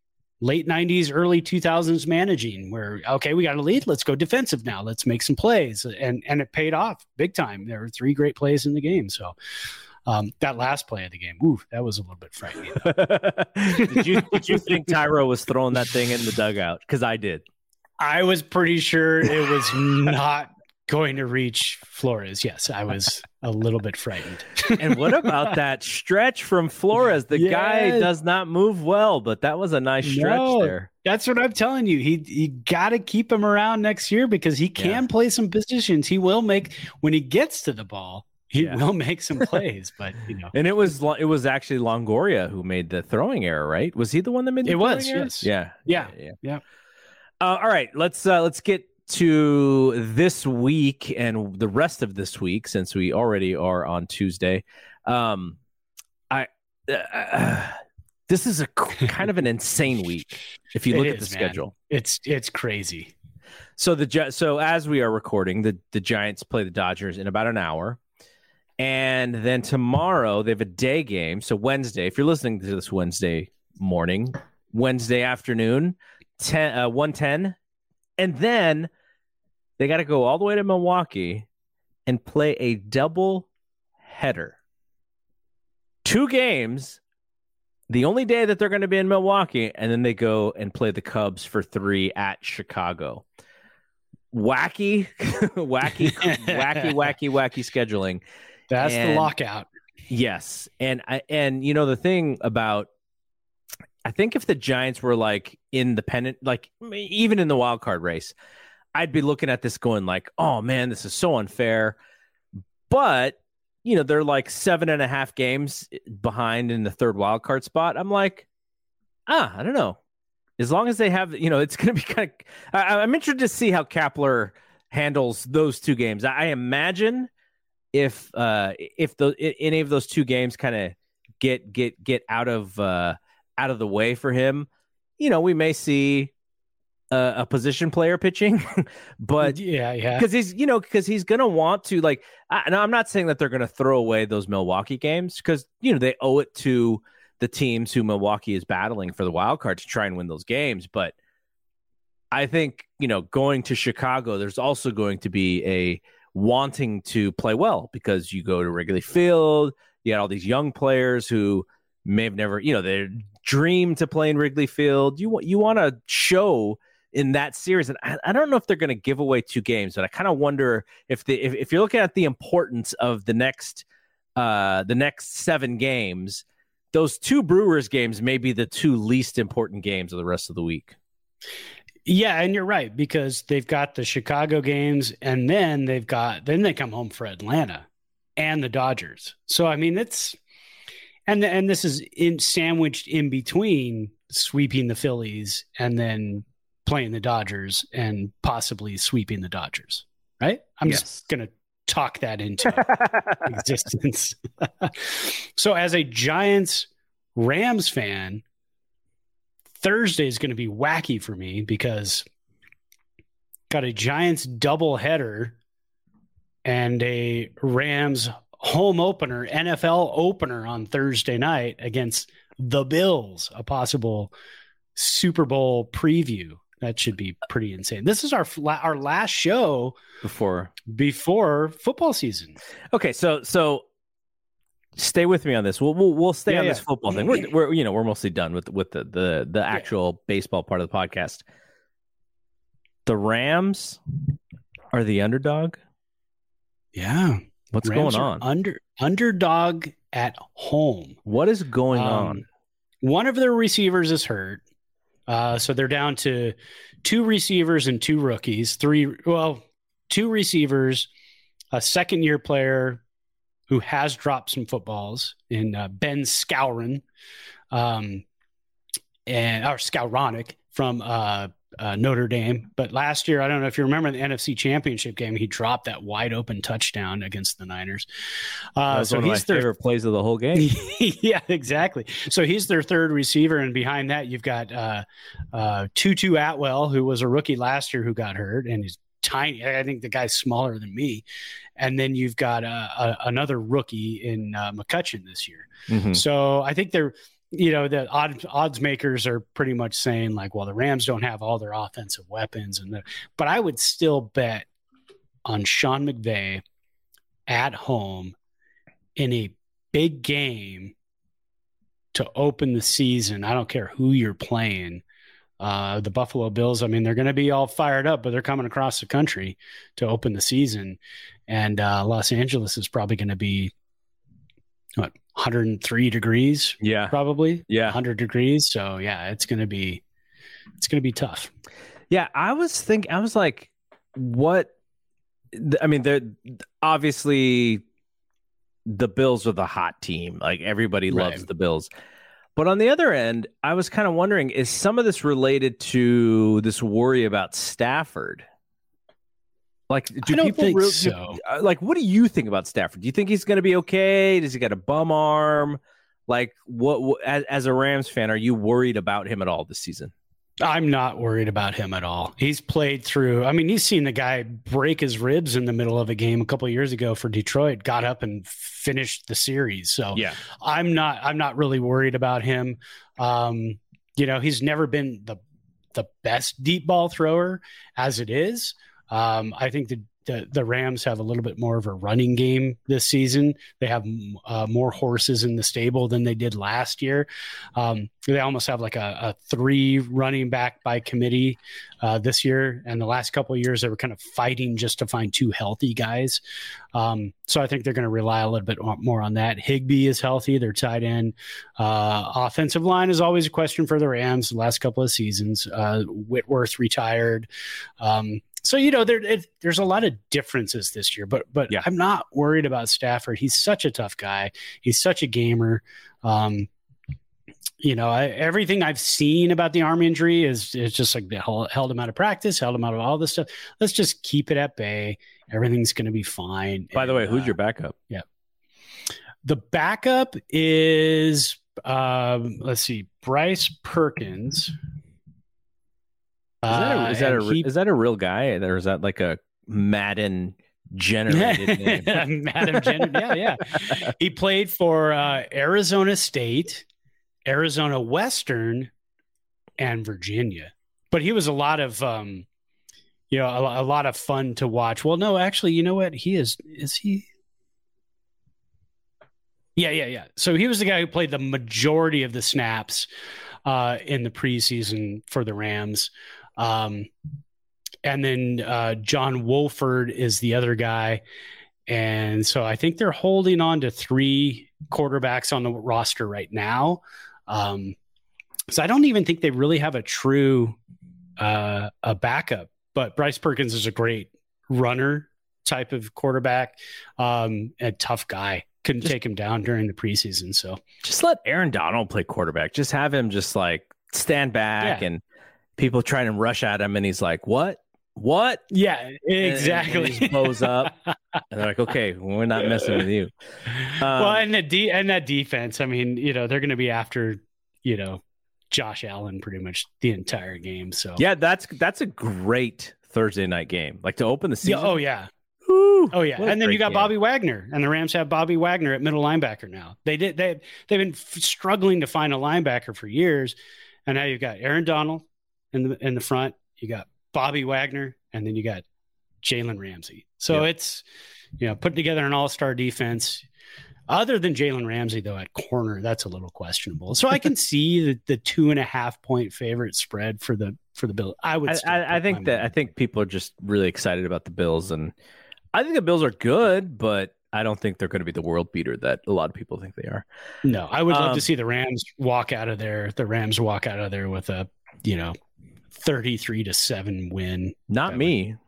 S3: late 90s, early 2000s managing where, okay, we got a lead. Let's go defensive now. Let's make some plays. And, and it paid off big time. There were three great plays in the game. So, um, that last play of the game, ooh, that was a little bit frightening.
S2: did you did you think Thairo was throwing that thing in the dugout? Because I did.
S3: I was pretty sure it was not going to reach Flores. Yes, I was a little bit frightened.
S2: And what about that stretch from Flores? The guy does not move well, but that was a nice stretch
S3: No.
S2: there.
S3: That's what I'm telling you. He he got to keep him around next year because he can
S2: Yeah.
S3: play some positions. He will make when he gets to the ball. He
S2: Yeah.
S3: will make some plays, but you know,
S2: And it was it was actually Longoria who made the throwing error, right? Was he the one that made the
S3: It was,
S2: error?
S3: yes.
S2: Yeah.
S3: Yeah.
S2: Yeah.
S3: Yeah.
S2: Uh, all right, let's uh, let's get to this week and the rest of this week since we already are on Tuesday. Um, I uh, this is a kind of an insane week if you look at the
S3: is, man.
S2: schedule.
S3: it's it's crazy.
S2: So the so as we are recording, the the Giants play the Dodgers in about an hour, and then tomorrow they have a day game. So Wednesday, if you're listening to this Wednesday morning, Wednesday afternoon, ten uh, one ten, and then they got to go all the way to Milwaukee and play a double header. Two games. The only day that they're going to be in Milwaukee, and then they go and play the Cubs for three at Chicago wacky, wacky, wacky, wacky, wacky scheduling.
S3: That's the lockout.
S2: Yes, and I and you know the thing about, I think if the Giants were like in the pennant, like even in the wild card race, I'd be looking at this going like, oh man, this is so unfair. But you know they're like seven and a half games behind in the third wild card spot. I'm like, ah, I don't know. As long as they have, you know, it's going to be kind of. I, I'm interested to see how Kapler handles those two games. I, I imagine if uh if the any of those two games kind of get get get out of uh out of the way for him, you know, we may see a, a position player pitching, but
S3: yeah, yeah.
S2: because he's you know because he's gonna want to like I, and i'm not saying that they're gonna throw away those milwaukee games because you know they owe it to the teams who milwaukee is battling for the wild card to try and win those games but i think you know going to chicago there's also going to be a wanting to play well because you go to wrigley field you got all these young players who may have never you know they dream to play in wrigley field you want you want to show in that series. And I, I don't know if they're going to give away two games, but I kind of wonder if the if, if you're looking at the importance of the next uh the next seven games, those two Brewers games may be the two least important games of the rest of the week.
S3: Yeah, and you're right because they've got the Chicago games and then they've got then they come home for Atlanta and the Dodgers. So I mean it's and and this is in sandwiched in between sweeping the Phillies and then playing the Dodgers and possibly sweeping the Dodgers. Right? I'm yes. just going to talk that into existence. so as a Giants Rams fan, Thursday is going to be wacky for me because got a Giants double header and a Rams home opener, NFL opener on Thursday night against the Bills, a possible Super Bowl preview. That should be pretty insane. This is our our last show
S2: before
S3: before football season.
S2: Okay, so so stay with me on this. We'll we'll, we'll stay yeah, on yeah. this football thing. We're, we're you know we're mostly done with with the the the actual yeah. baseball part of the podcast. The Rams are the underdog.
S3: Yeah,
S2: what's Rams going on?
S3: Under underdog at home.
S2: What is going um, on?
S3: One of their receivers is hurt, uh, so they're down to two receivers and two rookies. Three, well, two receivers, a second year player who has dropped some footballs in uh, Ben Skowron, um, and or Skowronek from uh, uh, Notre Dame. But last year, I don't know if you remember the NFC Championship game, he dropped that wide open touchdown against the Niners.
S2: Uh, so he's their favorite plays of the whole game.
S3: yeah, exactly. So he's their third receiver, and behind that, you've got uh, uh, Tutu Atwell, who was a rookie last year, who got hurt, and he's tiny. I think the guy's smaller than me. And then you've got uh, a, another rookie in uh, McCutcheon this year. Mm-hmm. So I think they're, you know, the odds, odds makers are pretty much saying like, well, the Rams don't have all their offensive weapons, and the, but I would still bet on Sean McVay at home in a big game to open the season. I don't care who you're playing uh, the Buffalo Bills, I mean, they're going to be all fired up, but they're coming across the country to open the season. And uh, Los Angeles is probably going to be, what, 103 degrees?
S2: Yeah.
S3: Probably.
S2: Yeah.
S3: 100 degrees. So, yeah, it's going to be, it's going to be tough.
S2: Yeah. I was thinking, I was like, what? I mean, they're obviously the Bills are the hot team. Like everybody loves right. the Bills. But on the other end, I was kind of wondering is some of this related to this worry about Stafford? Like, do people really, so. Uh, like, what do you think about Stafford? Do you think he's going to be okay? Does he got a bum arm? Like, what, what as, as a Rams fan, are you worried about him at all this season?
S3: I'm not worried about him at all. He's played through. I mean, he's seen the guy break his ribs in the middle of a game a couple years ago for Detroit. Got up and finished the series. So
S2: yeah,
S3: I'm not. I'm not really worried about him. Um, you know, he's never been the the best deep ball thrower as it is. Um, I think the the, the Rams have a little bit more of a running game this season. They have uh, more horses in the stable than they did last year. Um, they almost have like a, a three running back by committee uh, this year. And the last couple of years, they were kind of fighting just to find two healthy guys. Um, so I think they're going to rely a little bit more on that. Higbee is healthy. They're tied in. Uh, offensive line is always a question for the Rams the last couple of seasons. Uh, Whitworth retired. Um, so you know there it, there's a lot of differences this year, but but yeah. I'm not worried about Stafford. He's such a tough guy. He's such a gamer. Um, you know, I, everything I've seen about the arm injury is is just like they held, held him out of practice, held him out of all this stuff. Let's just keep it at bay. Everything's going to be fine.
S2: By and, the way, who's uh, your backup?
S3: Yeah, the backup is um, let's see, Bryce Perkins.
S2: Is that a, is that a, he, is that a real guy, or is that like a Madden generated name?
S3: Madden generated, yeah, yeah. He played for uh, Arizona State, Arizona Western, and Virginia. But he was a lot of, um, you know, a, a lot of fun to watch. Well, no, actually, you know what? He is. Is he? Yeah, yeah, yeah. So he was the guy who played the majority of the snaps uh, in the preseason for the Rams. Um, and then uh, John Wolford is the other guy. And so I think they're holding on to three quarterbacks on the roster right now. Um, so I don't even think they really have a true uh, a backup. But Bryce Perkins is a great runner type of quarterback, um, a tough guy. Couldn't just, take him down during the preseason. So
S2: just let Aaron Donald play quarterback. Just have him just like stand back yeah. and people try to rush at him, and he's like, "What? What?
S3: Yeah, exactly.
S2: And, and blows up, and they're like, "Okay, we're not messing with you."
S3: Um, well, and the de- and that defense. I mean, you know, they're going to be after you know Josh Allen pretty much the entire game. So
S2: yeah, that's that's a great Thursday night game. Like to open the season.
S3: Yeah, oh yeah. Woo, oh yeah, and then you got game. Bobby Wagner, and the Rams have Bobby Wagner at middle linebacker now. They did they they've been f- struggling to find a linebacker for years, and now you've got Aaron Donald in the in the front. You got Bobby Wagner, and then you got Jalen Ramsey. So yep. it's you know putting together an all star defense. Other than Jalen Ramsey, though, at corner, that's a little questionable. So I can see the, the two and a half point favorite spread for the for the Bills. I would.
S2: I, I, I think that I think people are just really excited about the Bills, and I think the Bills are good, but I don't think they're going to be the world beater that a lot of people think they are.
S3: No, I would love um, to see the Rams walk out of there. The Rams walk out of there with a you know thirty three to seven win.
S2: Not me.
S3: Would...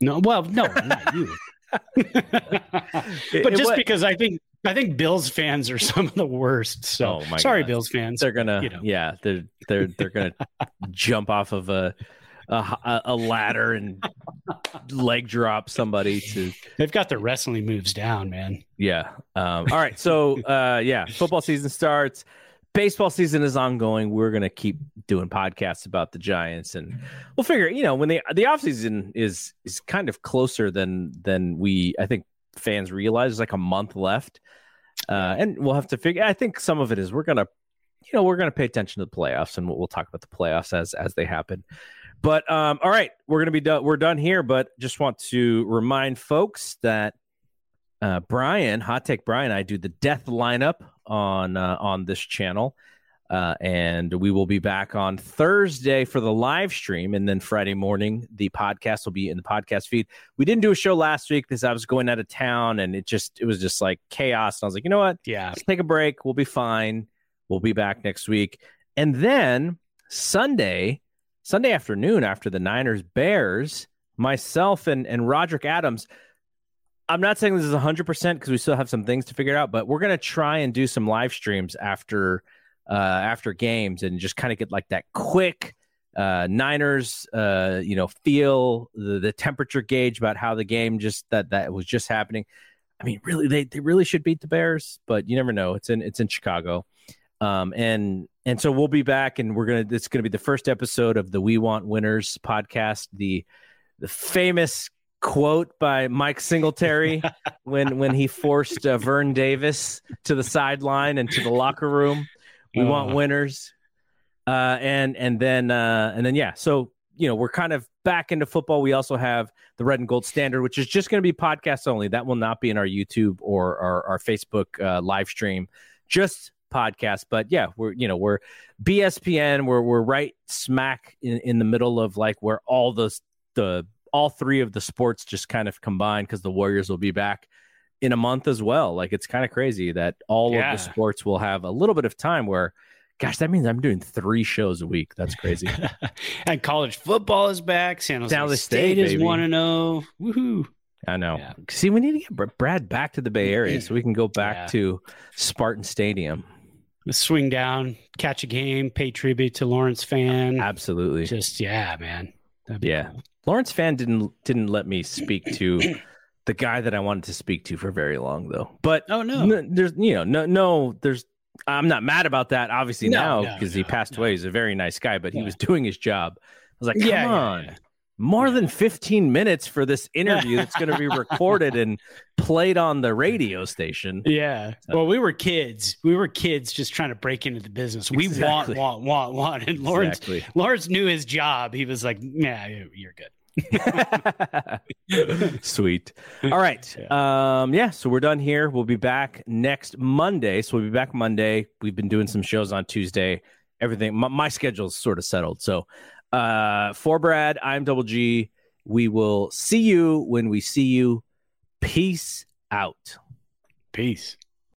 S3: No, well, no, not you. but just because I think I think Bills fans are some of the worst. So oh sorry, God. Bills fans.
S2: They're gonna, you know. yeah, they're they're they're gonna jump off of a, a a ladder and leg drop somebody to.
S3: They've got their wrestling moves down, man.
S2: Yeah. Um, all right. So uh, yeah, football season starts. Baseball season is ongoing. We're gonna keep doing podcasts about the Giants, and we'll figure. You know, when the the off season is is kind of closer than than we I think fans realize. There's like a month left. Uh, and we'll have to figure. I think some of it is we're gonna, you know, we're gonna pay attention to the playoffs, and we'll, we'll talk about the playoffs as as they happen. But um, all right, we're gonna be done. We're done here. But just want to remind folks that uh, Brian, Hot Take Brian, I do the death lineup on uh, on this channel. Uh, and we will be back on Thursday for the live stream. And then Friday morning, the podcast will be in the podcast feed. We didn't do a show last week because I was going out of town and it just, it was just like chaos. And I was like, you know what?
S3: Yeah.
S2: Let's take a break. We'll be fine. We'll be back next week. And then Sunday, Sunday afternoon after the Niners Bears, myself and, and Roderick Adams, I'm not saying this is 100% because we still have some things to figure out, but we're going to try and do some live streams after uh, after games and just kind of get like that quick uh, Niners, uh, you know, feel the, the temperature gauge about how the game just that that was just happening. I mean, really, they, they really should beat the Bears, but you never know. It's in it's in Chicago, um, and and so we'll be back, and we're gonna. It's gonna be the first episode of the We Want Winners podcast. The the famous quote by Mike Singletary when when he forced uh, Vern Davis to the sideline and to the locker room. We uh, want winners. Uh, and and then uh, and then yeah, so you know we're kind of back into football. We also have the Red and Gold Standard, which is just going to be podcasts only. That will not be in our YouTube or our, our Facebook uh, live stream. Just podcast. But yeah, we're you know we're BSPN. We're we're right smack in, in the middle of like where all the the all three of the sports just kind of combine because the Warriors will be back in a month as well. Like it's kind of crazy that all yeah. of the sports will have a little bit of time where gosh, that means I'm doing three shows a week. That's crazy.
S3: and college football is back. San Jose, San Jose State, State is one to oh. know. Woohoo.
S2: I know. Yeah. See, we need to get Brad back to the Bay Area so we can go back yeah. to Spartan Stadium.
S3: Swing down, catch a game, pay tribute to Lawrence Fan.
S2: Absolutely.
S3: Just yeah, man.
S2: Yeah. Cool. Lawrence Fan didn't didn't let me speak to the guy that I wanted to speak to for very long though. But
S3: oh no,
S2: n- there's you know no no there's I'm not mad about that obviously no, now because no, no, he passed away. He's a very nice guy, but yeah. he was doing his job. I was like, come yeah, on. Yeah, more than 15 minutes for this interview that's going to be recorded and played on the radio station.
S3: Yeah. Well, we were kids. We were kids just trying to break into the business. We exactly. want, want, want, want. And Lawrence, exactly. Lawrence knew his job. He was like, yeah, you're good.
S2: Sweet. All right. Yeah. Um, yeah, so we're done here. We'll be back next Monday. So we'll be back Monday. We've been doing some shows on Tuesday. Everything my, my schedule's sort of settled. So Uh, for Brad, I'm Double G. We will see you when we see you. Peace out.
S3: Peace.